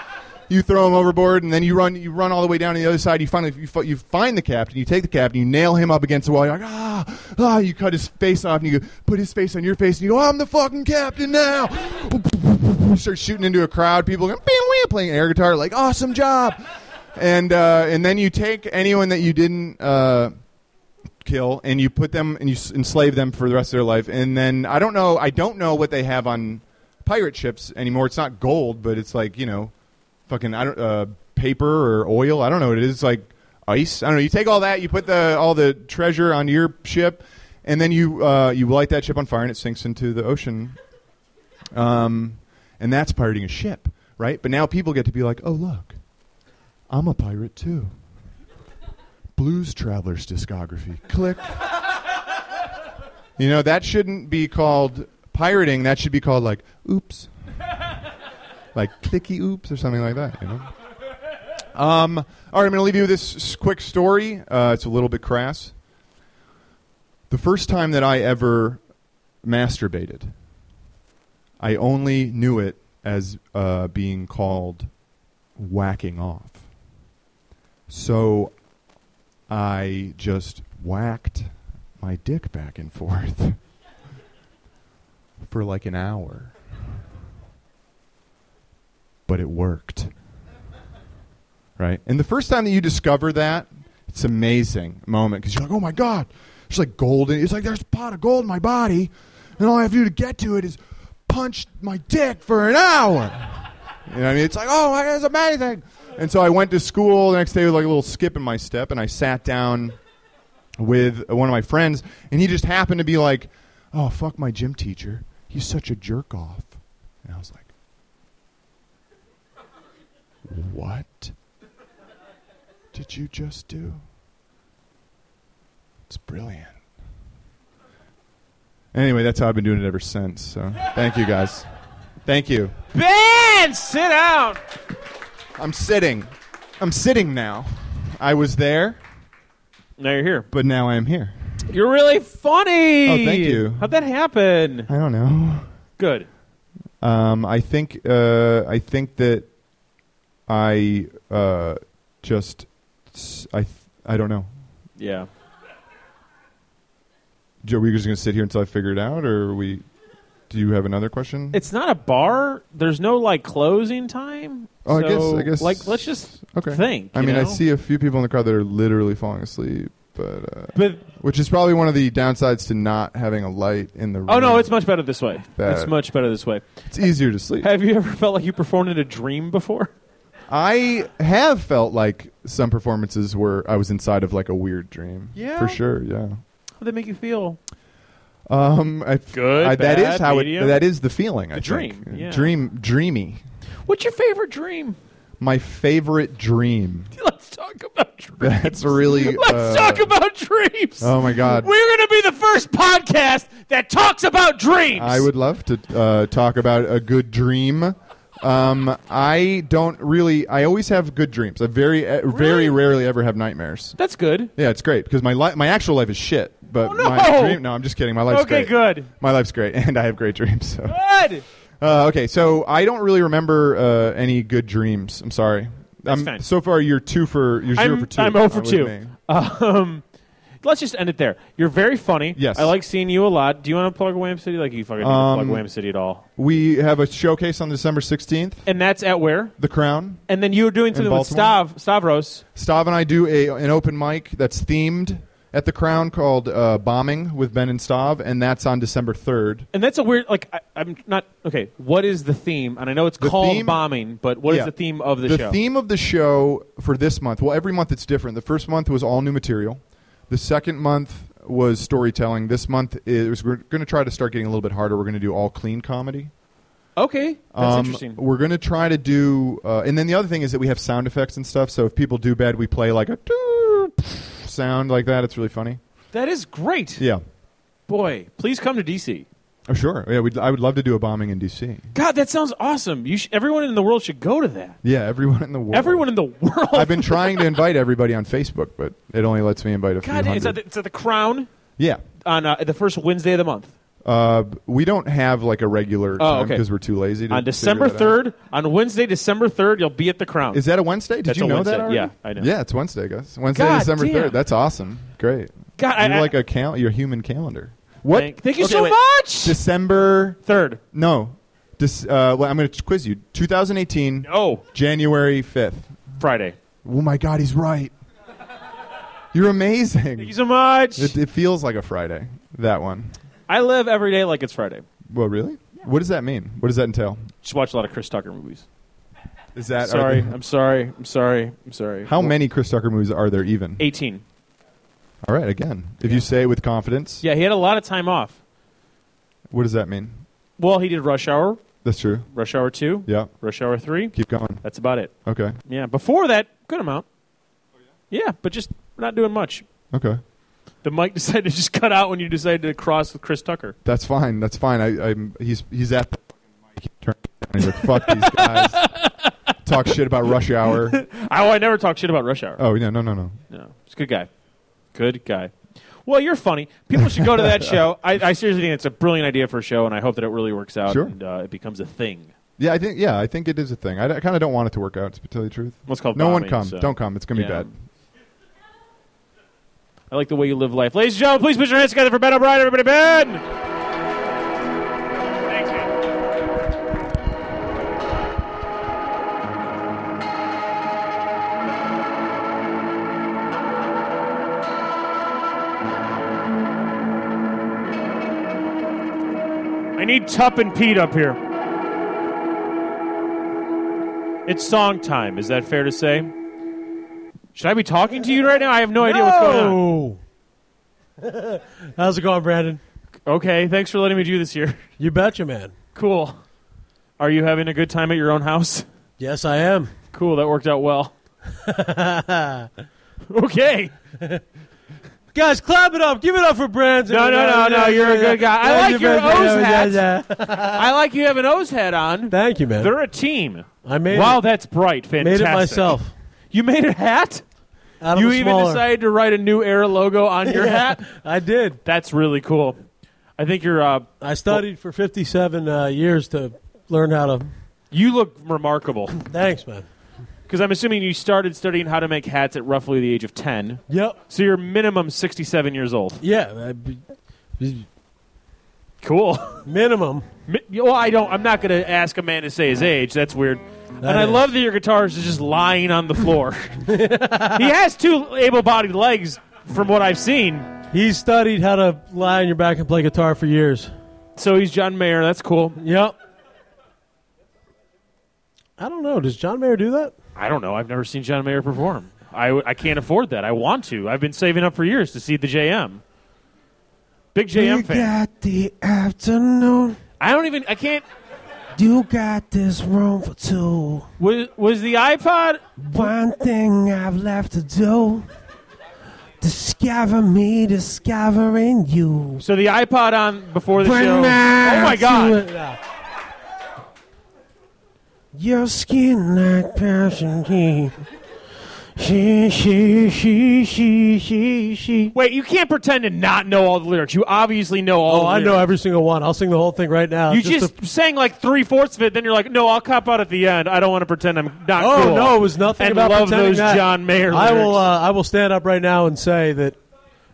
you throw him overboard, and then you run you run all the way down to the other side. You finally you, you find the captain, you take the captain, you nail him up against the wall. You're like ah ah. You cut his face off, and you put his face on your face, and you go, I'm the fucking captain now. You start shooting into a crowd. People go "Bing, wing," playing air guitar, like awesome job. And uh, and then you take anyone that you didn't. Uh, kill and you put them and you enslave them for the rest of their life and then i don't know i don't know what they have on pirate ships anymore it's not gold but it's like you know fucking I don't uh, paper or oil. I don't know what it is. It's like ice. I don't know. You take all that, you put the all the treasure on your ship, and then you uh, you light that ship on fire and it sinks into the ocean. Um, and that's pirating a ship, right? But now people get to be like, oh look, I'm a pirate too. Blues Traveler's discography. Click. You know that shouldn't be called pirating. That should be called like, oops like clicky oops or something like that. You know. Um, all right, I'm going to leave you with this quick story. Uh, it's a little bit crass. The first time that I ever masturbated, I only knew it as uh, being called whacking off. So I just whacked my dick back and forth for like an hour but it worked. Right? And the first time that you discover that, it's amazing moment because you're like, oh my God, it's like golden. It's like there's a pot of gold in my body, and all I have to do to get to it is punch my dick for an hour. You know what I mean? It's like, oh my God, it's amazing. And so I went to school the next day with like a little skip in my step, and I sat down with one of my friends, and he just happened to be like, oh, fuck my gym teacher. He's such a jerk off. And I was like, what did you just do? It's brilliant. Anyway, that's how I've been doing it ever since. So thank you guys. Thank you. Ben, sit down. I'm sitting. I'm sitting now. I was there, Now you're here. but now I am here. You're really funny. Oh, thank you. How'd that happen? I don't know. Good. Um, I think uh, I think that I uh, just I I don't know. Yeah. Joe, are we just going to sit here until I figure it out, or we? Do you have another question? It's not a bar. There's no like closing time. Oh, I guess- So, I guess- Like, let's just okay. think. I mean, I see a few people in the crowd that are literally falling asleep, but uh, But which is probably one of the downsides to not having a light in the room. oh no, it's much better this way. That- It's much better this way. it's easier to sleep. Have you ever felt like you performed in a dream before? I have felt like some performances where I was inside of like a weird dream. Yeah? for sure. Yeah. How did they make you feel? Um, I, Good, I, that bad, is how medium? it. That is the feeling. I The think. dream, yeah. Dream, dreamy. What's your favorite dream? My favorite dream. Let's talk about dreams. That's really. Let's uh, talk about dreams. Oh my god. We're going to be the first podcast that talks about dreams. I would love to uh, talk about a good dream. Um, I don't really. I always have good dreams. I very, uh, very rarely ever have nightmares. That's good. Yeah, it's great because my li- my actual life is shit. But Oh, no! my dream. No, I'm just kidding. My life's Okay, great. good. My life's great, and I have great dreams. So. Good. Uh, okay, so I don't really remember uh, any good dreams. I'm sorry. That's Um, fine. So far, you're two for you're 0 I'm, for two. I'm 0 for uh, with 2. me. Um, let's just end it there. You're very funny. Yes. I like seeing you a lot. Do you want to plug Wham City? Like, you fucking need to Um, plug Wham City at all. We have a showcase on December 16th. And that's at where? The Crown. And then you were doing something with Baltimore? Stav, Stavros. Stav and I do a an open mic that's themed at the Crown called uh, Bombing with Ben and Stav, and that's on December 3rd. And that's a weird, like, I, I'm not, okay, what is the theme? And I know it's The called theme- bombing, but what is Yeah. the theme of the, the show? theme of the show for this month, well, every month it's different. The first month was all new material. The second month was storytelling. This month is we're going to try to start getting a little bit harder. We're going to do all clean comedy. Okay, that's Um, interesting. We're going to try to do, uh, and then the other thing is that we have sound effects and stuff. So if people do bad, we play like a sound like that. It's really funny. That is great. Yeah. Boy, please come to DC. Oh, sure. Yeah, we'd, I would love to do a bombing in D.C. God, that sounds awesome. You sh- everyone in the world should go to that. Yeah, everyone in the world. Everyone in the world. I've been trying to invite everybody on Facebook, but it only lets me invite a few God, hundred. it's at, the, it's at the Crown yeah. on uh, the first Wednesday of the month. Uh, we don't have like a regular Oh, time okay. because we're too lazy to On December figure that out. third, on Wednesday, December third, you'll be at the Crown. Is that a Wednesday? Did That's you a know Wednesday. that? already? Yeah, I know. Yeah, it's Wednesday, guys. Wednesday, God December damn. third. That's awesome. Great. God, I, You're I- like a cal- your human calendar. What? Thank, thank you Okay, so wait. much. December third. No. Dis, uh, well, I'm going to quiz you. 2018, Oh, January 5th. Friday. Oh my God, he's right. You're amazing. Thank you so much. It, it feels like a Friday. That one. I live every day like it's Friday. Well, really? What does that mean? What does that entail? Just watch a lot of Chris Tucker movies. Is that are sorry, there- I'm sorry, I'm sorry, I'm sorry. how many Chris Tucker movies are there even? Eighteen. All right, again, if you say it with confidence, Yeah, he had a lot of time off. what does that mean? Well, he did Rush Hour, That's true. Rush Hour two, Yeah. Rush Hour three. Keep going. That's about it. Okay. Yeah. Before that, good amount. Oh, yeah, but just not doing much. Okay. The mic decided to just cut out when you decided to cross with Chris Tucker. That's fine. That's fine. I, I'm. He's he's at the fucking mic. He turned it down. He's like, "Fuck these guys." Talk shit about Rush Hour. Oh, I never talk shit about Rush Hour. Oh yeah, no, no, no. No, he's a good guy. Good guy. Well, you're funny. People should go to that show. I, I seriously think it's a brilliant idea for a show, and I hope that it really works out Sure. and uh, it becomes a thing. Yeah, I think yeah, I think it is a thing. I, kind of don't want it to work out. To tell you the truth, What's called no one bombing, come. so- Don't come. It's gonna be bad. I like the way you live life. Ladies and gentlemen, please put your hands together for Ben O'Brien. Everybody, Ben! Need Tup and Pete up here. It's song time. Is that fair to say? Should I be talking to you right now? I have no idea what's going on. How's it going, Brandon? Okay, thanks for letting me do this here. You betcha, man. Cool. Are you having a good time at your own house? Yes, I am. Cool, that worked out well. okay. Guys, clap it up. Give it up for Brandon. No, no, no, no, you're a good guy. I like you, your O's hat. yeah. I like you have an O's hat on. Thank you, man. They're a team. I made it. wow, it. that's bright. Fantastic. Made it myself. You made a hat? Out of You a even smaller. decided to write a new era logo on your Yeah, hat? I did. That's really cool. I think you're uh I studied for 57 uh, years to learn how to. you look remarkable. Thanks, man. Because I'm assuming you started studying how to make hats at roughly the age of 10. Yep. So you're minimum 67 years old. Yeah. Cool. Minimum. Mi- Well, I don't. I'm not going to ask a man to say his age. That's weird. and I is. love that your guitar is just lying on the floor. he has two able-bodied legs, from what I've seen. He studied how to lie on your back and play guitar for years. So he's John Mayer. That's cool. Yep. I don't know. Does John Mayer do that? I don't know. I've never seen John Mayer perform. I, I can't afford that. I want to. I've been saving up for years to see the JM. Big JM fan. got the afternoon. I don't even. I can't. You got this room for two. Was was the iPod? One thing I've left to do. Discover me, discovering you. So the iPod on before the When show. Oh my god! Your skin like passion heat. She, she, she, she, she, she. Wait, you can't pretend to not know all the lyrics. You obviously know all. Oh, I know every single one. I'll sing the whole thing right now. You just, to- sang like three fourths of it, then you're like, "No, I'll cop out at the end. I don't want to pretend I'm not Oh cool." no, it was nothing and about love pretending those that. John Mayer. Lyrics. I will. Uh, I will stand up right now and say that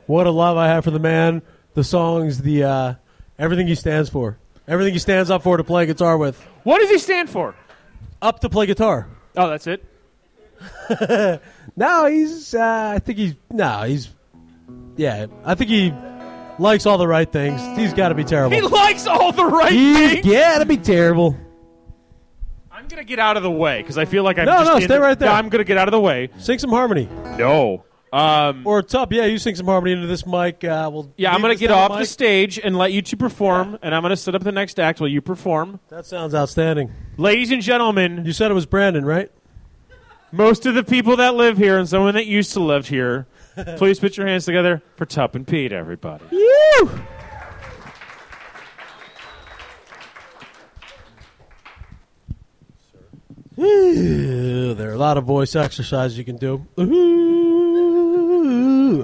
what a love I have for the man, the songs, the uh, everything he stands for, everything he stands up for to play guitar with, what does he stand for? Up to play guitar. Oh, that's it. No, he's. Uh, I think he's. No, he's. Yeah, I think he likes all the right things. He's got to be terrible. He likes all the right He's things. got to be terrible. I'm gonna get out of the way because I feel like I'm No, just no, in stay the- right there. I'm gonna get out of the way. Sing some harmony. No, Um, Or Tup, yeah, you sing some harmony into this mic. Uh, we'll yeah, I'm going to get off the stage and let you two perform, and I'm going to set up the next act while you perform. That sounds outstanding. Ladies and gentlemen, You said it was Brandon, right? most of the people that live here and someone that used to live here, please put your hands together for Tup and Pete, everybody. Ooh, there are a lot of voice exercises you can do. Ooh,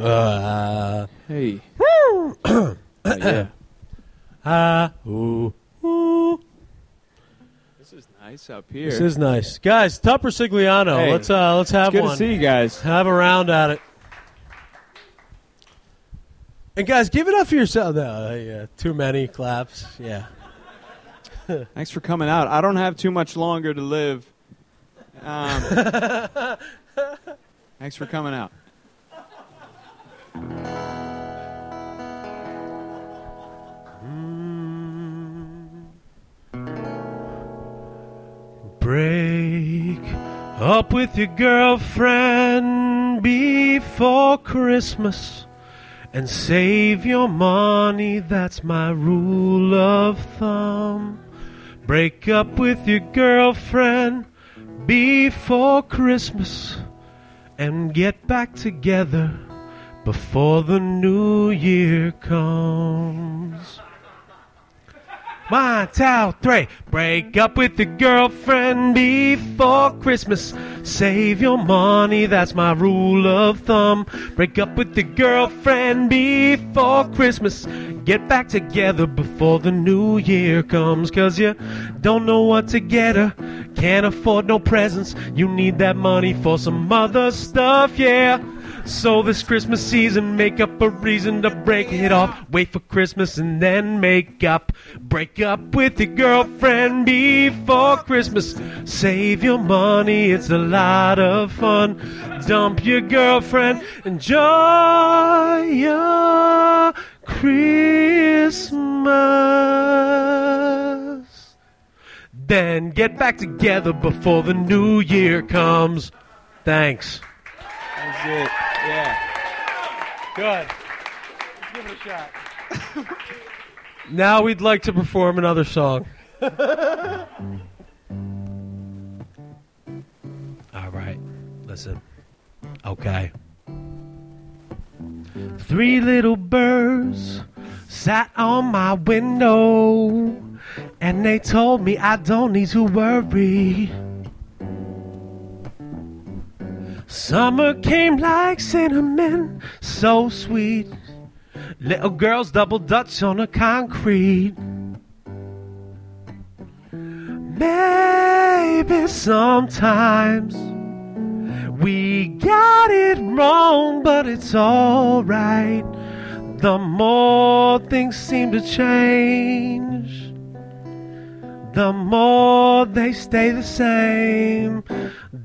uh, Hey. yeah. ah, ooh, ooh. This is nice up here. This is nice, guys. Tupper Sigliano. Hey, let's uh, let's have good one. to see you guys. Have a round at it. And guys, give it up for yourself. No, yeah, too many claps. Yeah. Thanks for coming out. I don't have too much longer to live. Um, thanks for coming out. Break up with your girlfriend before Christmas and save your money. That's my rule of thumb. Break up with your girlfriend before Christmas and get back together before the new year comes. One, two, three. Break up with your girlfriend before Christmas. Save your money, that's my rule of thumb. Break up with your girlfriend before Christmas. Get back together before the new year comes. Cause you don't know what to get her. Can't afford no presents. You need that money for some other stuff, yeah. So this Christmas season, make up a reason to break it off. Wait for Christmas and then make up. Break up with your girlfriend before Christmas. Save your money, it's a lot of fun. Dump your girlfriend, enjoy your Christmas. Then get back together before the new year comes. Thanks. That's it. Yeah. Good. Let's give it a shot. now we'd like to perform another song. All right. Listen. Okay. Three little birds sat on my window and they told me I don't need to worry. Summer came like cinnamon, so sweet. Little girls double dutch on the concrete. Maybe sometimes we got it wrong, but it's alright. The more things seem to change, the more they stay the same.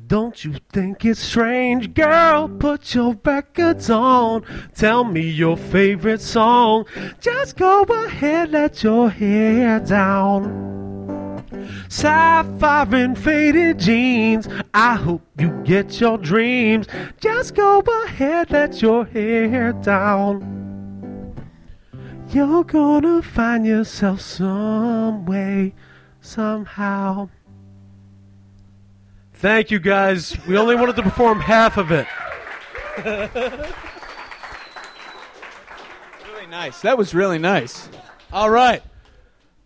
Don't you think it's strange, girl? Put your records on. Tell me your favorite song. Just go ahead, let your hair down. Sapphire and faded jeans. I hope you get your dreams. Just go ahead, let your hair down. You're gonna find yourself some way, somehow. Thank you guys. We only wanted to perform half of it. Really nice. That was really nice. All right.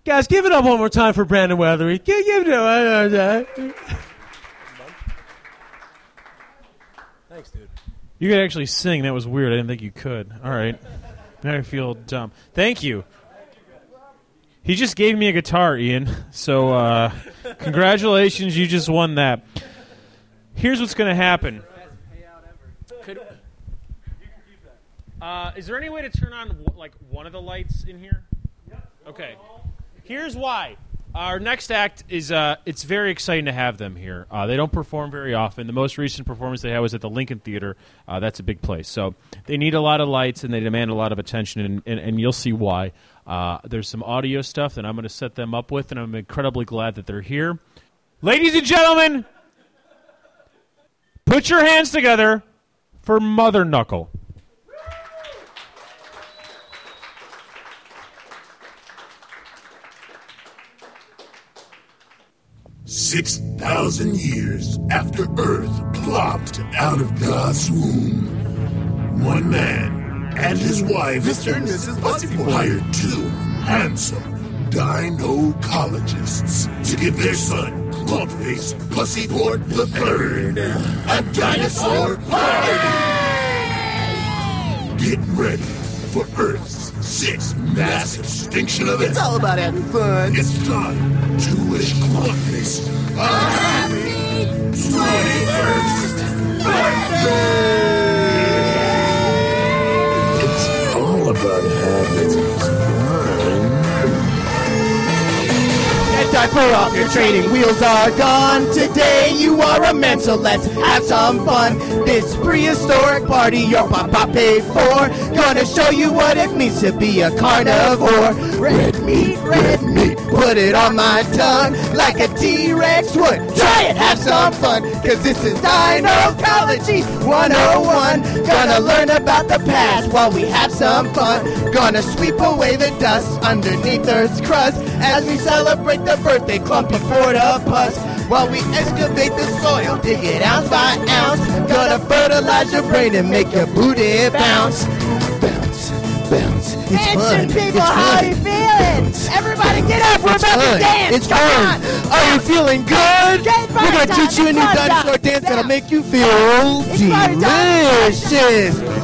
Guys, give it up one more time for Brandon Weathery. Give, give it up. Thanks, dude. You could actually sing. That was weird. I didn't think you could. All right. Now I feel dumb. Thank you. He just gave me a guitar, Ian. So, uh, congratulations. You just won that. Here's what's going to happen. Could, uh, is there any way to turn on like one of the lights in here? Okay. Here's why. Our next act is uh, it's very exciting to have them here. Uh, they don't perform very often. The most recent performance they had was at the Lincoln Theater. Uh, that's a big place. So they need a lot of lights and they demand a lot of attention, and, and, and you'll see why. Uh, there's some audio stuff that I'm going to set them up with, and I'm incredibly glad that they're here. Ladies and gentlemen, put your hands together for Mother Knuckle. Six thousand years after Earth plopped out of God's womb, one man and his wife Mr. and Mrs. Pussyfoot. hired two handsome dino-cologists to give their son, Clumpface Pussyport the Third, a dinosaur party. Get ready for Earth's sixth mass extinction event. It's all about having fun. It's time to wish Clumpface a happy 21st birthday! About having fun. Anti-pull off your training wheels are gone. Today you are a man, so let's have some fun. This prehistoric party your papa paid for. Gonna show you what it means to be a carnivore. Red meat, red meat, put it on my tongue like a T-Rex would. Try it, have some fun, cause this is Dinocology 101. Gonna learn about the past while we have some fun. Gonna sweep away the dust underneath Earth's crust as we celebrate the birthday clump clumpy pus. While we excavate the soil, dig it ounce by ounce. Gonna fertilize your brain and make your booty bounce. Bounce. It's Action, fun. people, it's how fun. you feeling? Everybody get up, we're It's about fun. to dance. It's Come fun. on. Are you feeling good? We're gonna teach you a new dinosaur dance that'll make you feel It's party time. delicious.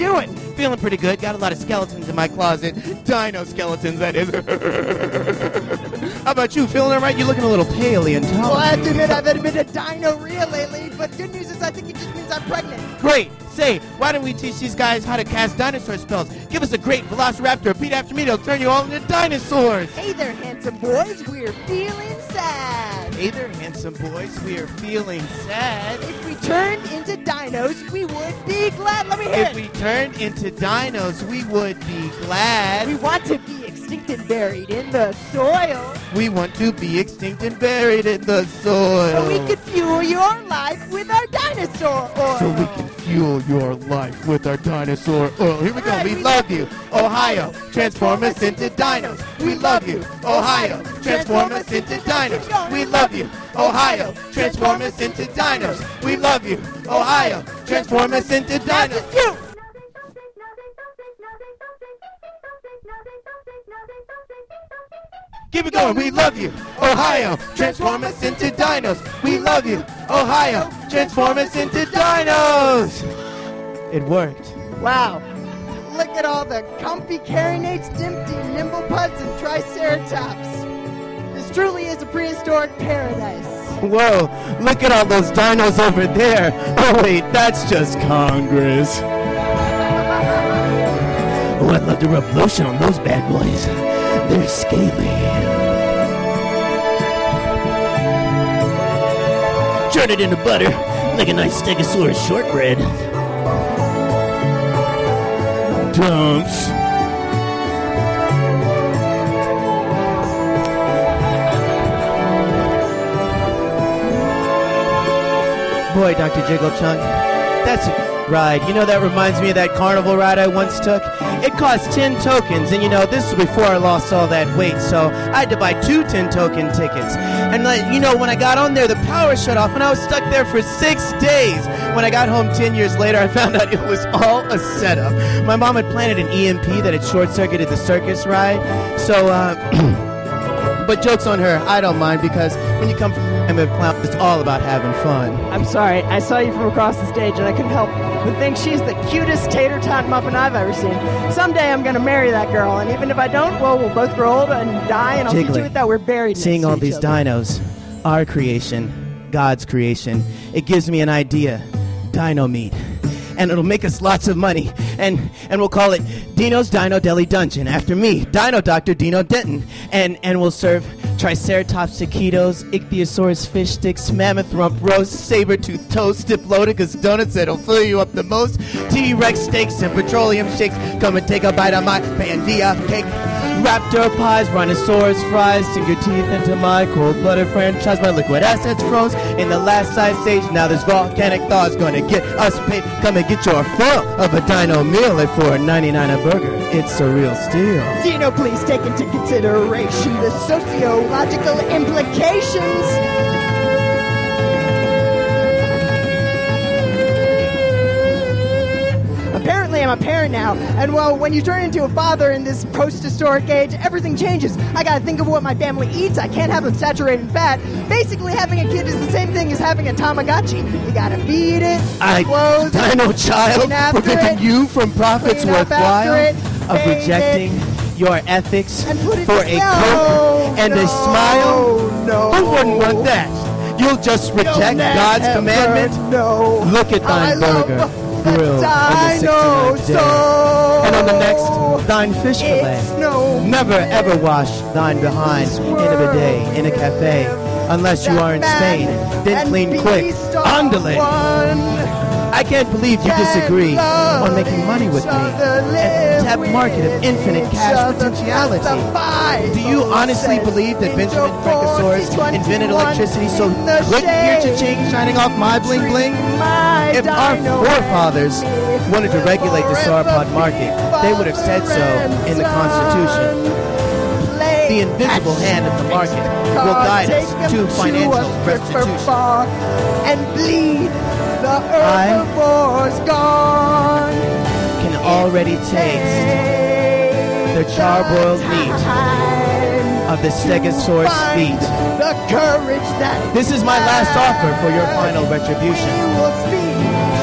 Doing? Feeling pretty good. Got a lot of skeletons in my closet. Dino skeletons, that is. How about you? Feeling all right? You're looking a little paley and tall. Well. I have to admit, I've been a dino real lately, but good news is I think it just means I'm pregnant. Great. Say, why don't we teach these guys how to cast dinosaur spells? Give us a great velociraptor. Repeat after me. They'll turn you all into dinosaurs. Hey there, handsome boys, we're feeling sad. Hey there, handsome boys. We are feeling sad. If we turned into dinos, we would be glad. Let me hear If it. we turned into dinos, we would be glad. We want to be extinct and buried in the soil We want to be extinct and buried in the soil. so we could fuel your life with our dinosaur oil. So we can fuel your life with our dinosaur oil. Here we go. We love you, Ohio. Transform us into dinos. We love you, Ohio. Transform us into dinos. We love you, Ohio. Transform us into dinos. We love you, Ohio. Transform us into dinos. Keep it going. We love you, Ohio. Transform us into dinos. We love you, Ohio. Transform us into dinos. It worked. Wow. Look at all the comfy carinates, dimpty, nimble puds, and triceratops. This truly is a prehistoric paradise. Whoa, look at all those dinos over there. Oh, wait, that's just Congress. Oh, I'd love to rub lotion on those bad boys. They're scaly. Turn it into butter, like a nice Stegosaurus shortbread. Dumps. Boy, Dr. Jiggle Chunk, that's a ride. You know, that reminds me of that carnival ride I once took. It cost 10 tokens, and you know, this is before I lost all that weight, so I had to buy two 10 token tickets. And, like, you know, when I got on there, the power shut off, and I was stuck there for six days. When I got home 10 years later, I found out it was all a setup. My mom had planted an EMP that had short circuited the circus ride, so, uh, but joke's on her. I don't mind because when you come from of clown, it's all about having fun. I'm sorry. I saw you from across the stage and I couldn't help but think she's the cutest tater tot muffin I've ever seen. Someday I'm going to marry that girl, and even if I don't, well, we'll both grow old and die, and I'll see Jiggly. to it that we're buried. In Seeing all these other. dinos, our creation, God's creation. It gives me an idea dino meat. And it'll make us lots of money. And and we'll call it Dino's Dino Deli Dungeon after me, Dino Doctor Dino Denton. And and we'll serve Triceratops taquitos, Ichthyosaurus fish sticks, mammoth rump roast, saber tooth toast, Diplodocus donuts that'll fill you up the most, T Rex steaks and petroleum shakes. Come and take a bite of my Pandia cake. Raptor pies, rhinoceros fries, sink your teeth into my cold-blooded franchise. My liquid assets froze in the last ice age. Now this volcanic thaw's gonna get us paid. Come and get your fill of a dino meal at $4.99 a burger. It's a real steal. Dino, please take into consideration the sociological implications. Apparently, I'm a parent now, and well, when you turn into a father in this post historic age, everything changes. I gotta think of what my family eats, I can't have them saturated in fat. Basically, having a kid is the same thing as having a Tamagotchi. You gotta feed it, I, clothe it, Dino Child, clean after preventing it, you from profits worthwhile it, of rejecting it, your ethics it for a no, coke and no, a smile. No, Who wouldn't want that? You'll just reject God's commandment. know Look at thine burger the grilled on the 69th day. And on the next, thine fish fillet. no Never ever wash thine behind in a bidet in a cafe unless you are in Spain. Then clean quick. Andale. I can't believe you disagree on making money with me. And tap market of infinite cash potentiality. Do you honestly believe that Benjamin Frankosaurus invented electricity so he couldn't hear cha-ching shining off my bling bling? If our forefathers wanted to regulate the sauropod market, they would have said so in the Constitution. The invisible hand of the market will guide us to financial restitution. And bleed. The herbivore's gone. Can already taste the charboiled meat of the Stegosaurus feet. The courage that This is my last offer for your final retribution.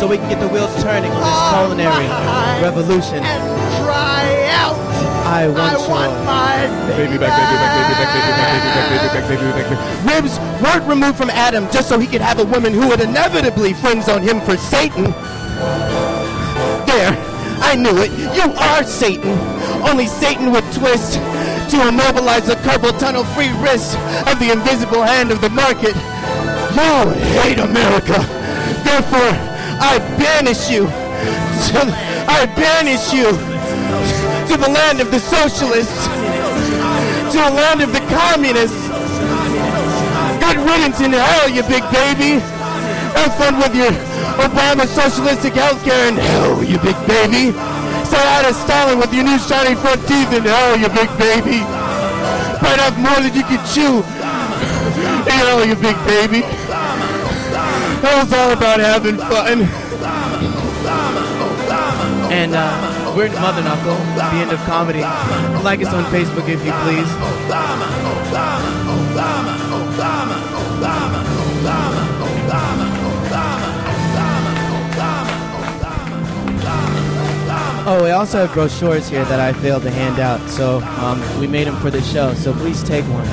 So we can get the wheels turning on this culinary revolution. And cry out. I I want want your my baby back, baby back, baby back, baby back, baby back, baby back, baby back, baby back. Ribs weren't removed from Adam just so he could have a woman who would inevitably friend zone him for Satan. There, I knew it. You are Satan. Only Satan would twist to immobilize the carpal tunnel free wrist of the invisible hand of the market. You hate America. Therefore, I banish you. I banish you to the land of the socialists, to the land of the communists. Good riddance in hell, you big baby. Have fun with your Obama socialistic healthcare in hell, you big baby. Say hi to Stalin with your new shiny front teeth in hell, you big baby. Bite off more than you can chew. Hell, you big baby. Hell's all about having fun. And uh, we're Mother Knuckle, the end of comedy. Like us on Facebook if you please. Oh, we also have brochures here that I failed to hand out, so um, we made them for the show. So please take one.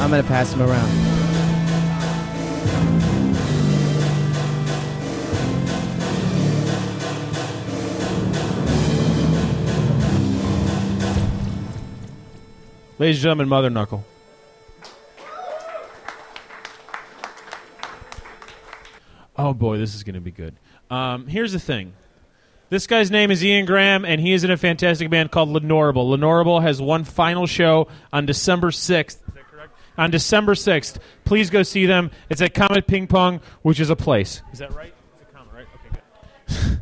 I'm gonna pass them around. Ladies and gentlemen, Mother Knuckle. Oh boy, this is going to be good. Um, here's the thing. This guy's name is Ian Graham, and he is in a fantastic band called Lenorable. Lenorable has one final show on December 6th. Is that correct? On December 6th. Please go see them. It's at Comet Ping Pong, which is a place. Is that right? It's a Comet, right? Okay, good.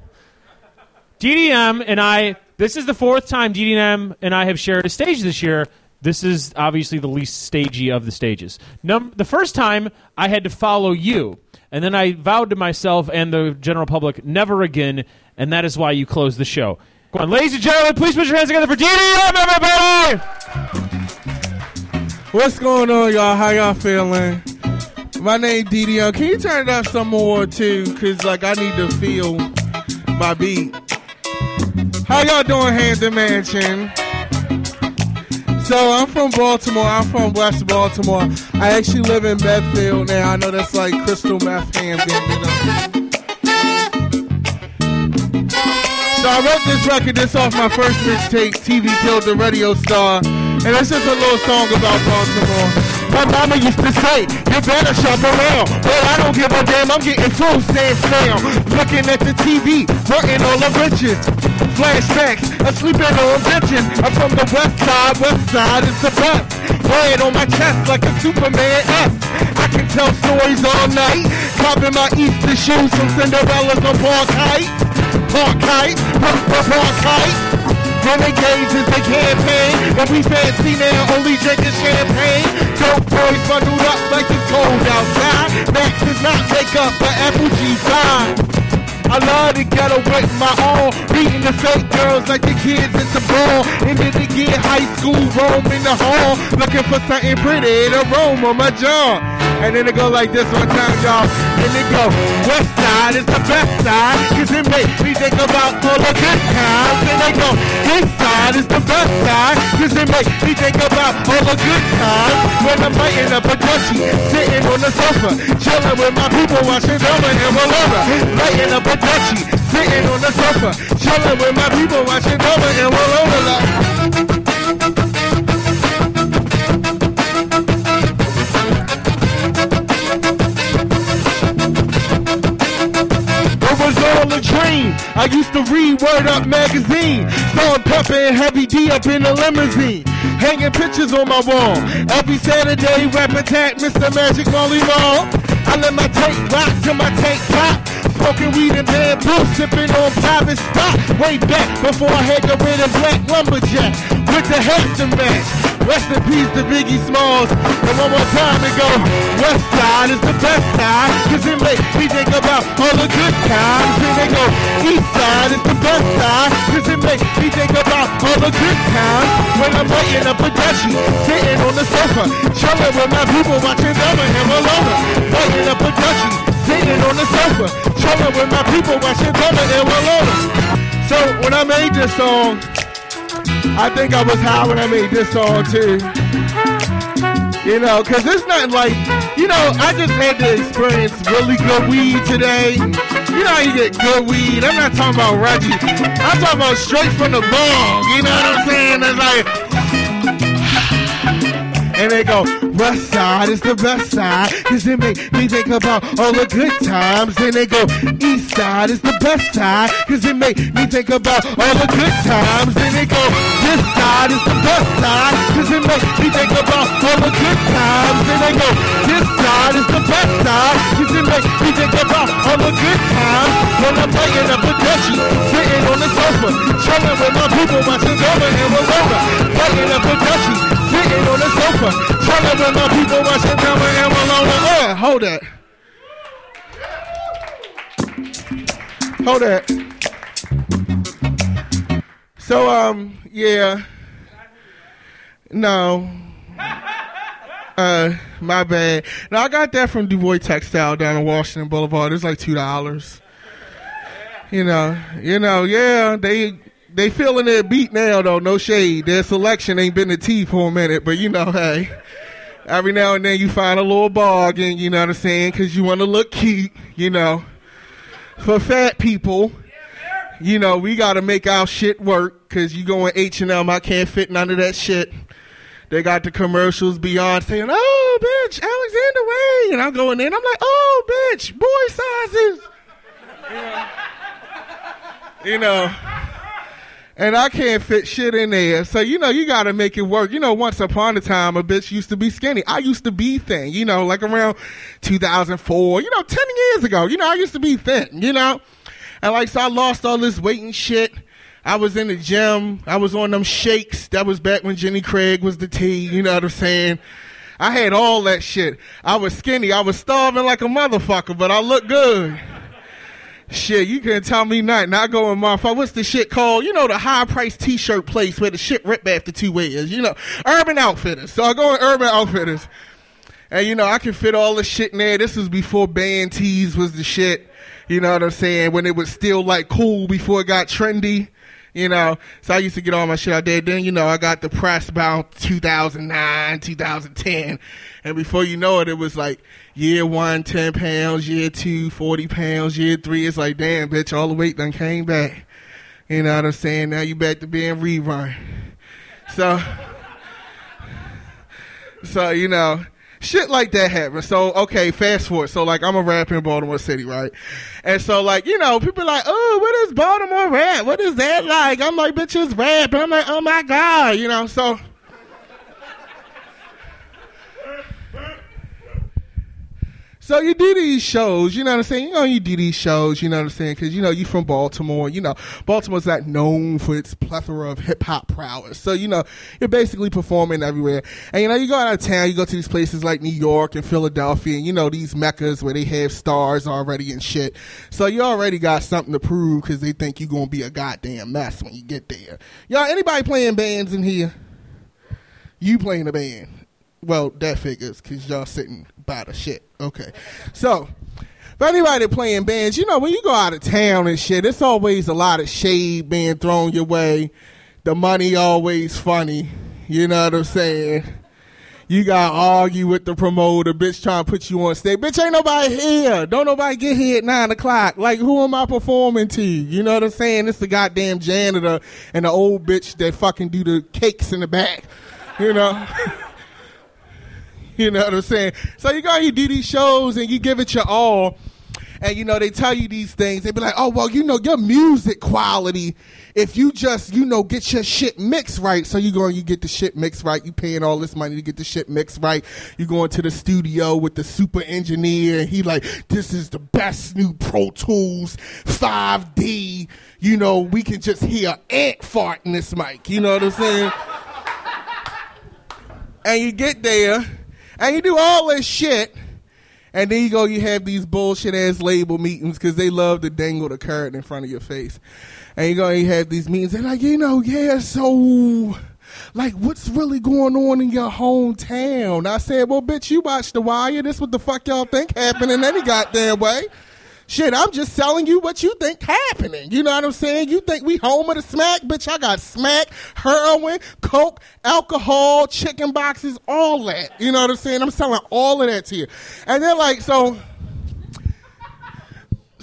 DDM and I, this is the fourth time DDM and I have shared a stage this year. This is obviously the least stagey of the stages. Num- the first time I had to follow you, and then I vowed to myself and the general public never again, and that is why you closed the show. Go on, ladies and gentlemen, please put your hands together for DDM, everybody! What's going on, y'all? How y'all feeling? My name DDO. Can you turn it up some more too? Cause like I need to feel my beat. How y'all doing, Hampton Mansion? So I'm from Baltimore. I'm from West Baltimore. I actually live in Medfield now. I know that's like crystal meth ham you know. So I wrote this record. This off my first mixtape, TV Killed the Radio Star, and it's just a little song about Baltimore. My mama used to say, you better shop around. But I don't give a damn, I'm getting full stance now. Looking at the TV, wanting all the riches. Flashbacks, I'm sleeping on benches. I'm from the west side, west side is the best. Head on my chest like a Superman S. I can tell stories all night. Copping my Easter shoes from Cinderella's on Park Heights. Park Heights, Park, Heights. Renegades is the campaign, and we fancy now, only drinking champagne. Dope boys bundled up like it's cold outside. Max does not make up for Apple G5. I love to get away from my all, beating the fake girls like the kids at the ball. And then to get high school, roam in the hall, looking for something pretty to roam on my jaw. And then it go like this one time, y'all. And it go, West Side is the best side, cause it make me think about all the good times. And they go, East Side is the best side, cause it make me think about all the good times. When I'm biting up a dutchie, sitting on the sofa, chilling with my people, watching Velma and. Lighting up a dutchie, sitting on the sofa, chilling with my people, watching Velma and Rolova. Like, a dream. I used to read Word Up magazine. Saw Pepper and Heavy D up in the limousine. Hanging pictures on my wall. Every Saturday, rap attack, Mr. Magic Molly Mall. I let my tape rock till my tape top. Smoking weed and bamboo, sipping on private stock. Way back before I had the red and black lumberjack with the to match. Rest in peace to Biggie Smalls. And one more time it go, West Side is the best side. Cause it make me think about all the good times. And they go, East Side is the best side. Cause it make me think about all the good times. When I'm waiting up a dutchie, sitting on the sofa. Chilling with my people watching Velma and Rolova. Waiting up a dutchie, sitting on the sofa. Chilling with my people watching Velma and Rolova. So when I made this song, I think I was high when I made this song too. You know, cause it's not like, you know, I just had to experience really good weed today. You know how you get good weed. I'm not talking about Reggie. I'm talking about straight from the bong. You know what I'm saying? It's like, and they go, West Side is the best side, cause it make me think about all the good times. And they go, East Side is the best side, cause it make me think about all the good times. And they go, this side is the best side, cause it make me think about all the good times. And they go, this side is the best side, cause it make me think about all the good times. When I'm playing a dutchie, sitting on the sofa, chilling with my people, watching Velma and Rolova. Playing up a dutchie, sitting on the sofa, chilling with my people, watching Velma and Rolova. Uh, hold that. Hold that. So, um, yeah. No. Uh, my bad. Now I got that from DuBois Textile down in Washington Boulevard. It's like two dollars. You know, you know, yeah, they they feeling their beat now though. No shade. Their selection ain't been the T for a minute, but you know, hey, every now and then you find a little bargain. You know what I'm saying? Because you want to look cute. You know, for fat people. You know, we got to make our shit work because you going H&M, I can't fit none of that shit. They got the commercials beyond saying, oh, bitch, Alexander Wayne. And I'm going in, I'm like, oh, bitch, boy sizes. You know, and I can't fit shit in there. So, you know, you got to make it work. You know, once upon a time, a bitch used to be skinny. I used to be thin, you know, like around 2004, you know, 10 years ago. You know, I used to be thin, you know. And like, so I lost all this weight and shit. I was in the gym. I was on them shakes. That was back when Jenny Craig was the T. You know what I'm saying? I had all that shit. I was skinny. I was starving like a motherfucker, but I looked good. Shit, you can't tell me not. I go in my What's the shit called? You know, the high price t shirt place where the shit rip after two wears. You know, Urban Outfitters. So I go in Urban Outfitters. And you know, I can fit all the shit in there. This was before band tees was the shit. You know what I'm saying? When it was still like cool before it got trendy. You know, so I used to get all my shit out there. Then, you know, I got the depressed about 2009, 2010. And before you know it, it was like year one, 10 pounds, year two, 40 pounds, year three. It's like, damn, bitch, all the weight done came back. You know what I'm saying? Now you back to being rerun. So, so, you know, shit like that happens. So, okay, fast forward. So, like, I'm a rapper in Baltimore City, right? And so, like, you know, people like, oh, what is Baltimore rap? What is that like? I'm like, bitch, it's rap. And I'm like, oh my God, you know, so. So you do these shows, you know what I'm saying? You know, you do these shows, you know what I'm saying? Because, you know, you from Baltimore. You know, Baltimore's not known for its plethora of hip hop prowess. So, you know, you're basically performing everywhere. And, you know, you go out of town, you go to these places like New York and Philadelphia, and, you know, these meccas where they have stars already and shit. So you already got something to prove because they think you're going to be a goddamn mess when you get there. Y'all, anybody playing bands in here? You playing a band. Well, that figures because y'all sitting by the shit. Okay. So, for anybody playing bands, you know, when you go out of town and shit, it's always a lot of shade being thrown your way. The money always funny. You know what I'm saying? You got to argue with the promoter, bitch trying to put you on stage. Bitch, ain't nobody here. Don't nobody get here at 9 o'clock. Like, who am I performing to? You know what I'm saying? It's the goddamn janitor and the old bitch that fucking do the cakes in the back. You know? You know what I'm saying? So you go, you do these shows and you give it your all. And you know, they tell you these things. They be like, oh, well, you know, your music quality, if you just, you know, get your shit mixed right. So you go and you get the shit mixed right. You paying all this money to get the shit mixed right. You going to the studio with the super engineer and he like, this is the best new Pro Tools 5D. You know, we can just hear ant fart in this mic. You know what I'm saying? and you get there and you do all this shit, and then you go, you have these bullshit ass label meetings because they love to dangle the carrot in front of your face. And you go, and you have these meetings, and like, you know, yeah, so, like, what's really going on in your hometown? I said, well, bitch, you watch The Wire. This what the fuck y'all think happening any goddamn way. Shit, I'm just telling you what you think happening. You know what I'm saying? You think we home of the smack? Bitch, I got smack, heroin, coke, alcohol, chicken boxes, all that. You know what I'm saying? I'm selling all of that to you. And they're like, so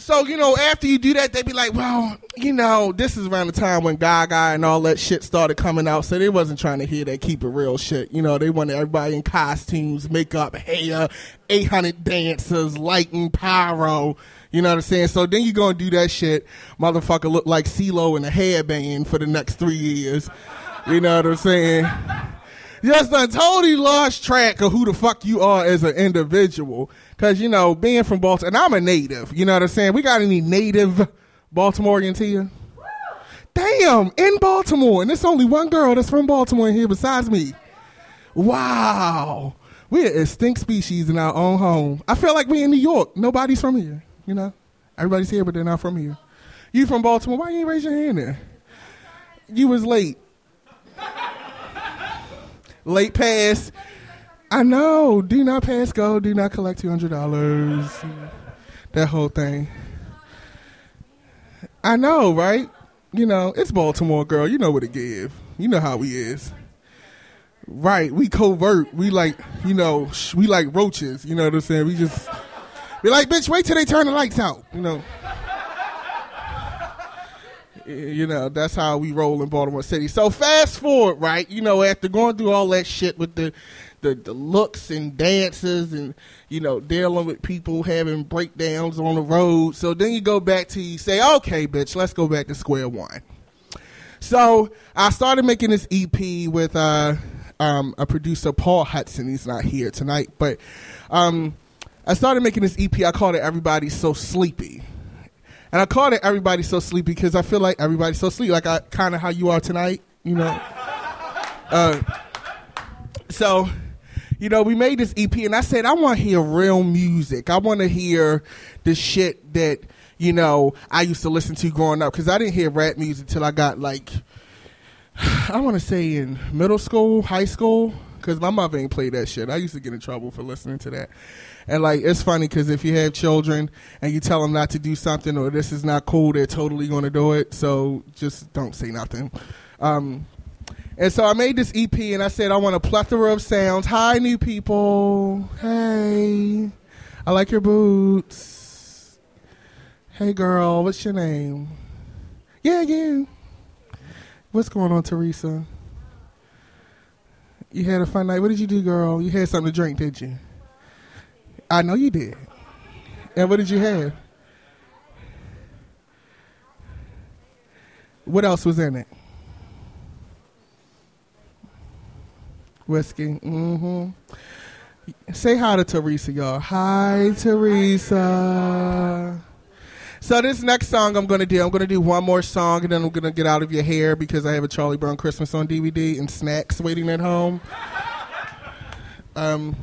so you know, after you do that, they be like, "Well, you know, this is around the time when Gaga and all that shit started coming out, so they wasn't trying to hear that keep it real shit. You know, they wanted everybody in costumes, makeup, hair, eight hundred dancers, lighting, pyro. You know what I'm saying? So then you gonna do that shit, motherfucker, look like CeeLo in a headband for the next three years. You know what I'm saying? just done totally lost track of who the fuck you are as an individual. Cause you know, being from Baltimore, and I'm a native. You know what I'm saying? We got any native Baltimoreans here? Damn, in Baltimore, and there's only one girl that's from Baltimore in here besides me. Wow, we're extinct species in our own home. I feel like we're in New York. Nobody's from here. You know, everybody's here, but they're not from here. You from Baltimore? Why you raise your hand there? You was late. late pass. I know. Do not pass go. Do not collect two hundred dollars. That whole thing. I know, right? You know, it's Baltimore, girl. You know what it give. You know how we is. Right. We covert. We like, you know, we like roaches. You know what I'm saying? We just be like, bitch, wait till they turn the lights out. You know. You know, that's how we roll in Baltimore City. So fast forward, right? You know, after going through all that shit with the the, the looks and dances and you know dealing with people having breakdowns on the road. So then you go back to you say, okay, bitch, let's go back to square one. So I started making this EP with uh, um, a producer, Paul Hudson. He's not here tonight, but um, I started making this EP. I called it "Everybody's So Sleepy." And I called it "Everybody's So Sleepy" because I feel like everybody's so sleepy, like I kind of how you are tonight, you know. Uh, so you know, we made this EP, and I said, I want to hear real music. I want to hear the shit that you know I used to listen to growing up because I didn't hear rap music till I got like, I want to say in middle school, high school. Because my mother ain't played that shit. I used to get in trouble for listening to that. And like, it's funny because if you have children and you tell them not to do something or this is not cool, they're totally going to do it. So just don't say nothing. Um, and so I made this EP and I said I want a plethora of sounds. Hi, new people. Hey, I like your boots. Hey, girl, what's your name? Yeah, you. What's going on, Teresa? You had a fun night. What did you do, girl? You had something to drink, did you? I know you did. And what did you have? What else was in it? Whiskey. Mm-hmm. Say hi to Teresa, y'all. Hi, Teresa. So this next song I'm gonna do, I'm gonna do one more song, and then I'm gonna get out of your hair because I have a Charlie Brown Christmas on DVD and snacks waiting at home. Um,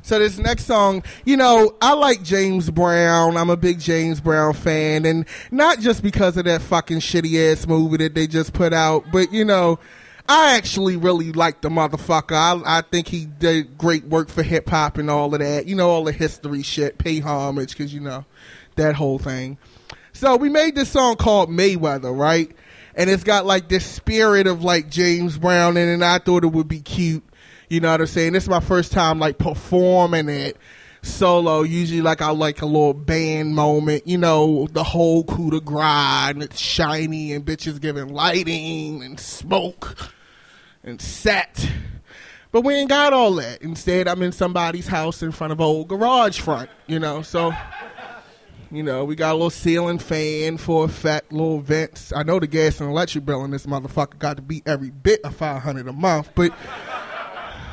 so this next song, you know, I like James Brown. I'm a big James Brown fan, and not just because of that fucking shitty ass movie that they just put out, but you know, I actually really like the motherfucker. I, I think he did great work for hip hop and all of that. You know, all the history shit, pay homage, because you know that whole thing. So we made this song called Mayweather, right? And it's got like this spirit of like James Brown in it, and I thought it would be cute. You know what I'm saying? This is my first time like performing it solo. Usually like I like a little band moment, you know, the whole coup de grace and it's shiny and bitches giving lighting and smoke and set. But we ain't got all that. Instead, I'm in somebody's house in front of an old garage front, you know, so you know, we got a little ceiling fan for effect, little vents. I know the gas and electric bill in this motherfucker got to be every bit of five hundred a month, but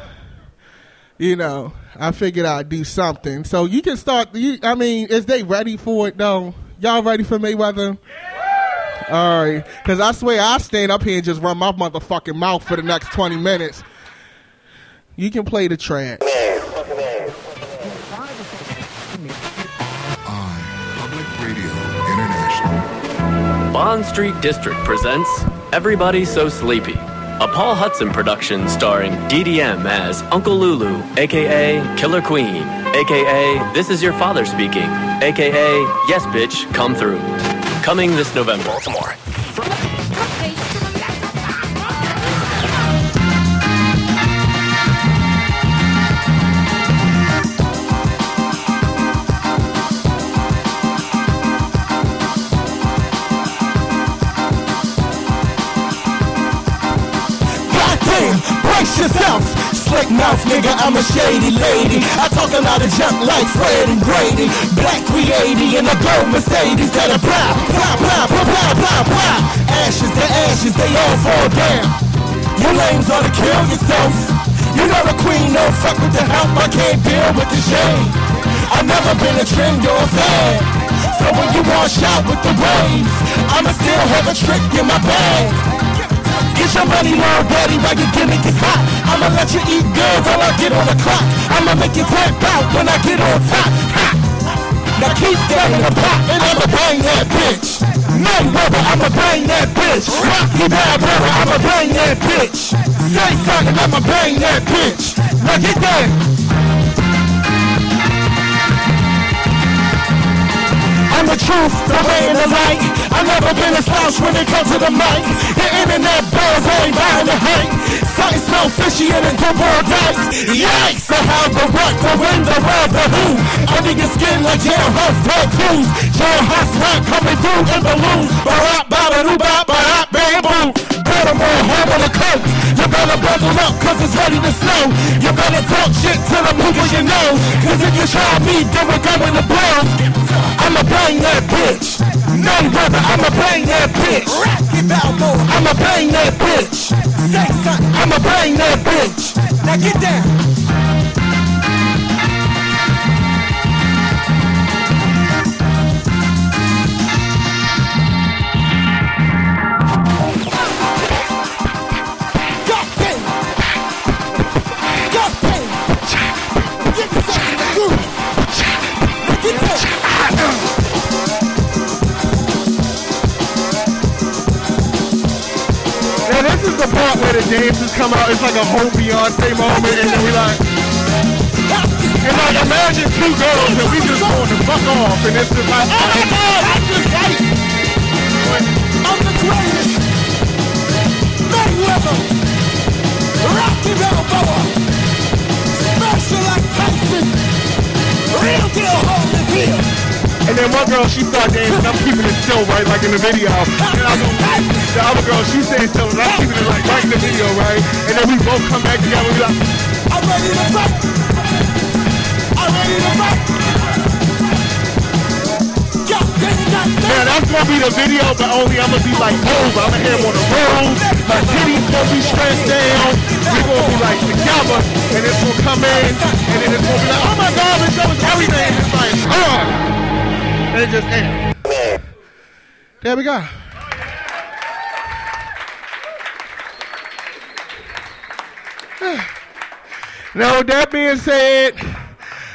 you know, I figured I'd do something. So you can start. You, I mean, is they ready for it though? Y'all ready for Mayweather? All right, because I swear I stand up here and just run my motherfucking mouth for the next twenty minutes. You can play the track. Public Bond Street District presents Everybody So Sleepy, a Paul Hudson production starring DDM as Uncle Lulu, aka Killer Queen, aka This Is Your Father Speaking, aka Yes Bitch, Come Through. Coming this November. Baltimore. Yourself. Slick mouth nigga, I'm a shady lady. I talk a lot of junk like Fred and Grady. Black 380 in a gold Mercedes that a blah, blah, blah, blah, blah, blah, blah. Ashes to ashes, they all fall down. You lames ought to kill yourself. You know the queen don't fuck with the help, I can't deal with the shame. I've never been a trend or a fan. So when you wash out with the waves, I'ma still have a trick in my bag. Get your money now, daddy, while your gimmick is hot. I'ma let you eat good till I get on the clock. I'ma make you tap out when I get on top. Now keep standing the pop and I'ma bang that bitch. Mayweather, I'ma bang that bitch. Rocky Bad brother, I'ma bang that bitch. Say something, I'ma bang that bitch. Now get down. I'm the truth, the way and the light. I've never been a slouch when it comes to the mic. The internet buzz ain't buying the hype. Something smell fishy and it's double dice. Yikes! I have the what, the when, the where, the who. Under your skin like jailhouse tattoos. Jailhouse rap coming through in balloons. Ba-rap, ba-da-doo, ba ba bamboo. Better more hammer the You better bundle up cause it's ready to snow. You better talk shit to the people you know. Cause if you try me, then we're going to blow. I'ma bang that bitch. Mayweather, I'ma bang that bitch. Rocky Balboa, I'ma bang that bitch. Say something, I'ma bang that bitch. Now get down. The part where the dancers come out. It's like a whole Beyonce moment, and then we like. And like imagine two girls and we just going to fuck off, and it's just like, oh my god, that's just right. I'm the greatest. Mayweather. Rocky Balboa. Smasher like Tyson. Real deal home is here. And then one girl, she start dancing. I'm keeping it still, right, like in the video. And I go, back. the other girl, she staying still, and I'm keeping it like right in the video, right? And then we both come back together. We like, I'm ready to fight. I'm ready to fight. man, that's gonna be the video, but only I'm gonna be like over. I'm gonna have him on the road. My titties gonna be stretched down. We gonna be like together, and it's gonna come in, and then it's gonna be like, oh my god, this show is everything. It's like, oh, it just ends. There we go. Now, that being said,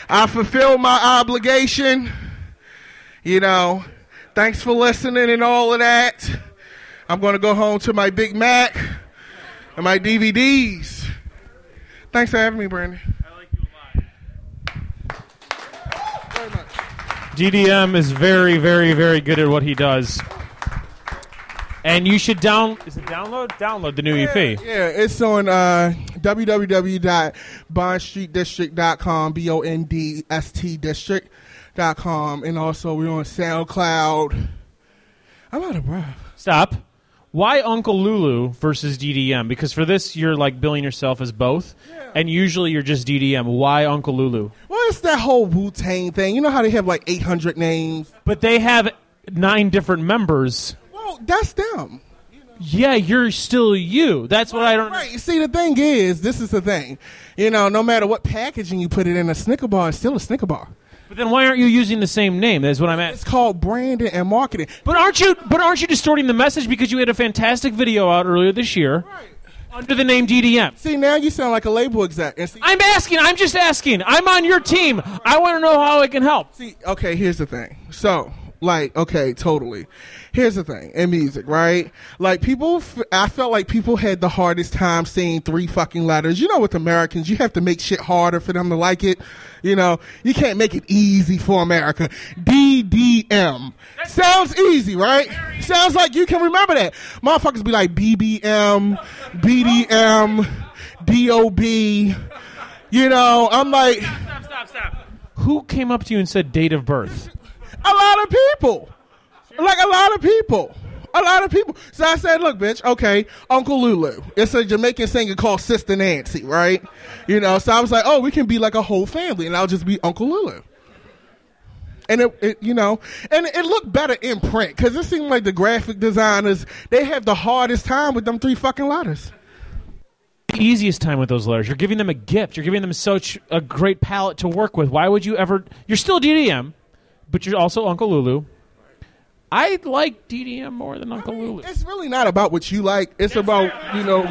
I fulfilled my obligation. You know, thanks for listening and all of that. I'm going to go home to my Big Mac and my DVDs. Thanks for having me, Brandon. DDM is very, very, very good at what he does. And you should down is it download? Download the new E EP. Yeah, it's on uh, www.bondstreetdistrict.com, B O N D S T district.com, and also we're on SoundCloud. I'm out of breath. Stop. Why Uncle Lulu versus DDM? Because for this you're like billing yourself as both, and usually you're just DDM. Why Uncle Lulu? Well, it's that whole Wu Tang thing. You know how they have like 800 names? But they have nine different members. Well, that's them. Yeah, you're still you. That's what I don't. Right. See, the thing is, this is the thing. You know, no matter what packaging you put it in, a Snicker bar is still a Snicker bar. But then why aren't you using the same name? That's what I'm at. It's called branding and marketing. But aren't you? But aren't you distorting the message because you had a fantastic video out earlier this year under the name DDM? See, now you sound like a label exec. And see, I'm asking. I'm just asking. I'm on your team. I want to know how I can help. See, okay, here's the thing. So, like, okay, totally. Here's the thing in music, right? Like, people, f- I felt like people had the hardest time saying three fucking letters. You know, with Americans, you have to make shit harder for them to like it. You know, you can't make it easy for America. DDM. Sounds easy, right? Sounds like you can remember that. Motherfuckers be like BBM, BDM, DOB. You know, I'm like, Stop! Stop! Stop! Who came up to you and said date of birth? A lot of people. Like a lot of people. A lot of people. So I said, look, bitch, okay, Uncle Lulu. It's a Jamaican singer called Sister Nancy, right? You know, so I was like, oh, we can be like a whole family, and I'll just be Uncle Lulu. And it, it you know, and it looked better in print because it seemed like the graphic designers they have the hardest time with them three fucking letters. Easiest time with those letters. You're giving them a gift. You're giving them such a great palette to work with. Why would you ever? You're still DDM, but you're also Uncle Lulu. I like DDM more than Uncle Lulu. It's really not about what you like. It's about you know,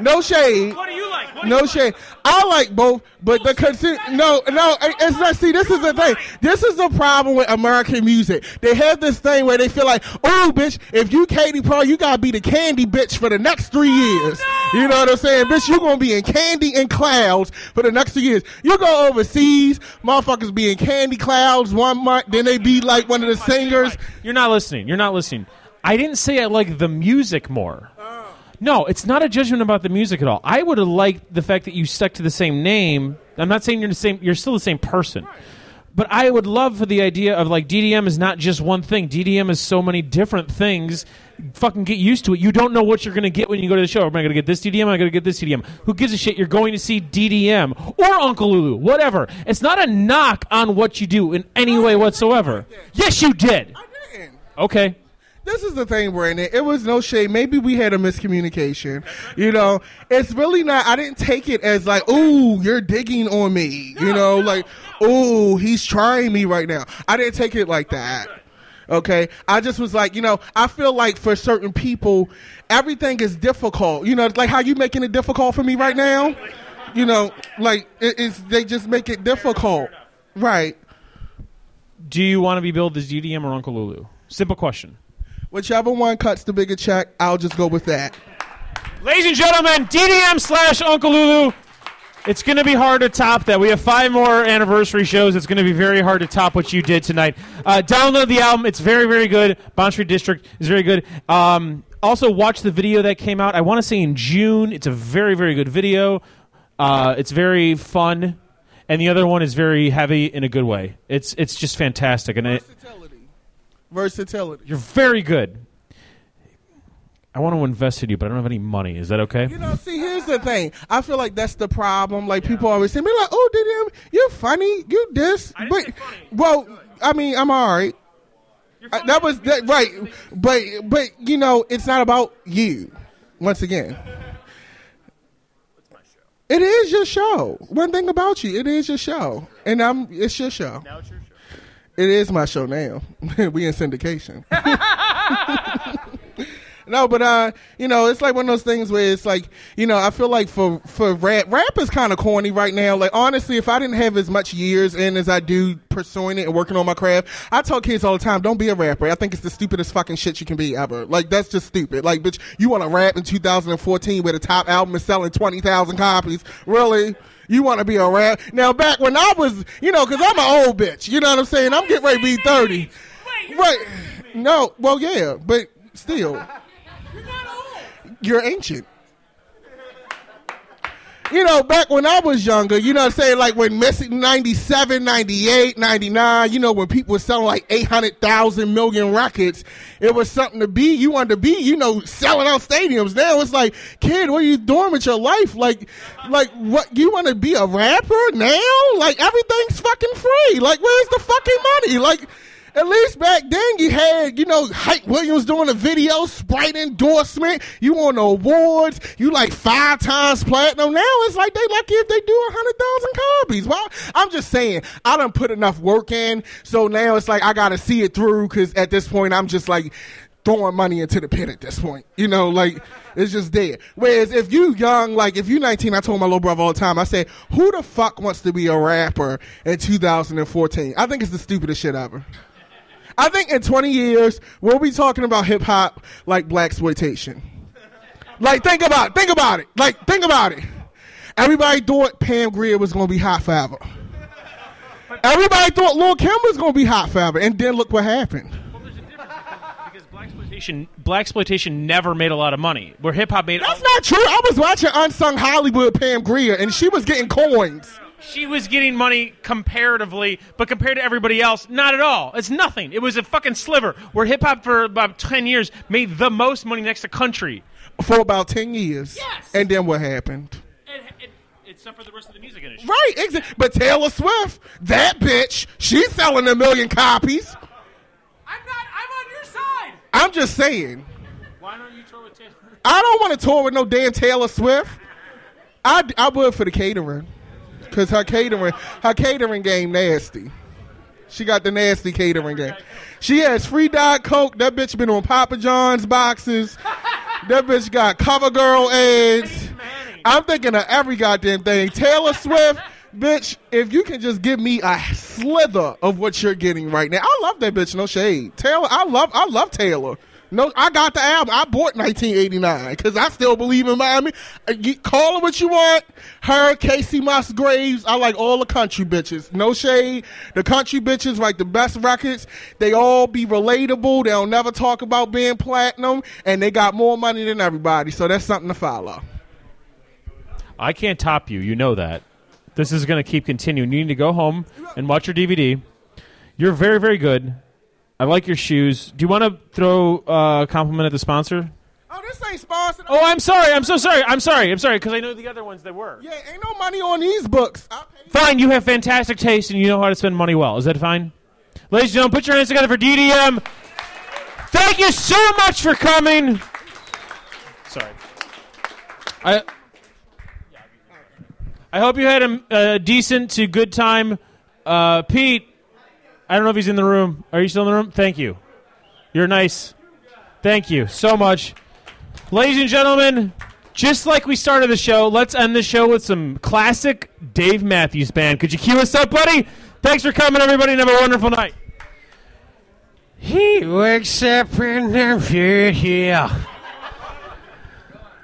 no shade. What do you like? What No shade. I like both, but the consi- no, no. Eh, it's not. See, this is the thing. This is the problem with American music. They have this thing where they feel like, oh, bitch, if you Katy Perry, you gotta be the candy bitch for the next three years. No. You know what I'm saying, bitch? You're gonna be in candy and clouds for the next three years. You go overseas, motherfuckers be in candy clouds one month, then they be like one of the singers. You're not listening. You're not listening. I didn't say I like the music more. No, it's not a judgment about the music at all. I would have liked the fact that you stuck to the same name. I'm not saying you're the same. You're still the same person. But I would love for the idea of like DDM is not just one thing. DDM is so many different things. Fucking get used to it. You don't know what you're going to get when you go to the show. Am I going to get this DDM? Am I going to get this DDM? Who gives a shit? You're going to see DDM or Uncle Lulu, whatever. It's not a knock on what you do in any way whatsoever. Yes, you did. Okay. This is the thing, Brandon. It was no shade. Maybe we had a miscommunication. You know, it's really not. I didn't take it as like, "Ooh, you're digging on me." You know, like, "Ooh, he's trying me right now." I didn't take it like that. Okay, I just was like, you know, I feel like for certain people, everything is difficult. You know, like how you making it difficult for me right now. You know, like it, it's they just make it difficult, right? Do you want to be billed as DDM or Uncle Lulu? Simple question. Whichever one cuts the bigger check, I'll just go with that. Ladies and gentlemen, DDM slash Uncle Lulu. It's going to be hard to top that. We have five more anniversary shows. It's going to be very hard to top what you did tonight. Uh, download the album. It's very, very good. Bond Street District is very good. Um, also, watch the video that came out. I want to say in June. It's a very, very good video. Uh, it's very fun, and the other one is very heavy in a good way. It's it's just fantastic, and it, Versatility. you're very good. I want to invest in you, but I don't have any money. Is that okay? You know, see, here's the thing. I feel like that's the problem. Like people always say, "Me like, oh, did you? You're funny. You this." but well, I mean, I'm all right. I- uh, that was that, right, but but you know, it's not about you. Once again, it is your show. One thing about you, it is your show, and I'm. It's your show. Now it's your show. It is my show now. we in syndication. No, but uh, you know, it's like one of those things where it's like, you know, I feel like for for rap, rap is kind of corny right now. Like honestly, if I didn't have as much years in as I do pursuing it and working on my craft, I tell kids all the time, don't be a rapper. I think it's the stupidest fucking shit you can be ever. Like that's just stupid. Like, bitch, you want to rap in 2014 where the top album is selling 20,000 copies? Really? You want to be around. Now, back when I was, you know, because I'm an old bitch. You know what I'm saying? I'm getting ready to be 30. Right? No, well, yeah, but still You're not old. you're ancient. You know, back when I was younger, you know what I'm saying? Like when Messi 97, 98, 99, you know, when people were selling like 800,000 million records, it was something to be. You wanted to be, you know, selling out stadiums. Now it's like, kid, what are you doing with your life? Like, like what, you want to be a rapper now? Like everything's fucking free. Like, where's the fucking money? Like, at least back then you had, you know, Hype Williams doing a video, Sprite endorsement. You won the awards. You like five times platinum. Now it's like they lucky if they do a hundred thousand copies. Well, I'm just saying, I don't put enough work in, so now it's like I gotta see it through. Because at this point, I'm just like throwing money into the pit. At this point, you know, like it's just there. Whereas if you young, like if you 19, I told my little brother all the time. I said, who the fuck wants to be a rapper in 2014? I think it's the stupidest shit ever. I think in 20 years we'll be talking about hip hop like black exploitation. Like think about it, think about it. Like think about it. Everybody thought Pam Grier was gonna be hot forever. Everybody thought Lil Kim was gonna be hot forever, and then look what happened. Because black exploitation, black exploitation never made a lot of money. Where hip hop made. That's not true. I was watching Unsung Hollywood Pam Grier, and she was getting coins. She was getting money comparatively, but compared to everybody else, not at all. It's nothing. It was a fucking sliver. Where hip hop for about ten years made the most money next to country. For about 10 years. Yes. And then what happened? Except for the rest of the music industry. Right, exactly. But Taylor Swift, that bitch, she's selling a million copies. I'm not. I'm on your side. I'm just saying. Why don't you tour with Taylor? I don't want to tour with no damn Taylor Swift. I, I would for the catering. Because her catering, her catering game nasty. She got the nasty catering game. She has free Diet Coke. That bitch been on Papa John's boxes. That bitch got CoverGirl ads. I'm thinking of every goddamn thing. Taylor Swift, bitch, if you can just give me a slither of what you're getting right now. I love that bitch, no shade. Taylor, I love I love Taylor. No, I got the album. I bought 1989 because I still believe in Miami. Uh, you- Call her what you want. Her, Casey Musgraves. I like all the country bitches. No shade. The country bitches write the best records. They all be relatable. They'll never talk about being platinum, and they got more money than everybody. So that's something to follow. I can't top you. You know that. This is going to keep continuing. You need to go home and watch your DVD. You're very, very good. I like your shoes. Do you want to throw uh, a compliment at the sponsor? Oh, this ain't sponsored. Oh, I'm sorry. I'm so sorry. I'm sorry. I'm sorry because I know the other ones that were. Yeah, ain't no money on these books. Fine. You have fantastic taste and you know how to spend money well. Is that fine? Ladies and gentlemen, put your hands together for DDM. Thank you so much for coming. Sorry. I I hope you had a, a decent to good time. Uh, Pete, I don't know if he's in the room. Are you still in the room? Thank you. You're nice. Thank you so much. Ladies and gentlemen, just like we started the show, let's end the show with some classic Dave Matthews Band. Could you cue us up, buddy? Thanks for coming, everybody, and have a wonderful night. He wakes up in the future.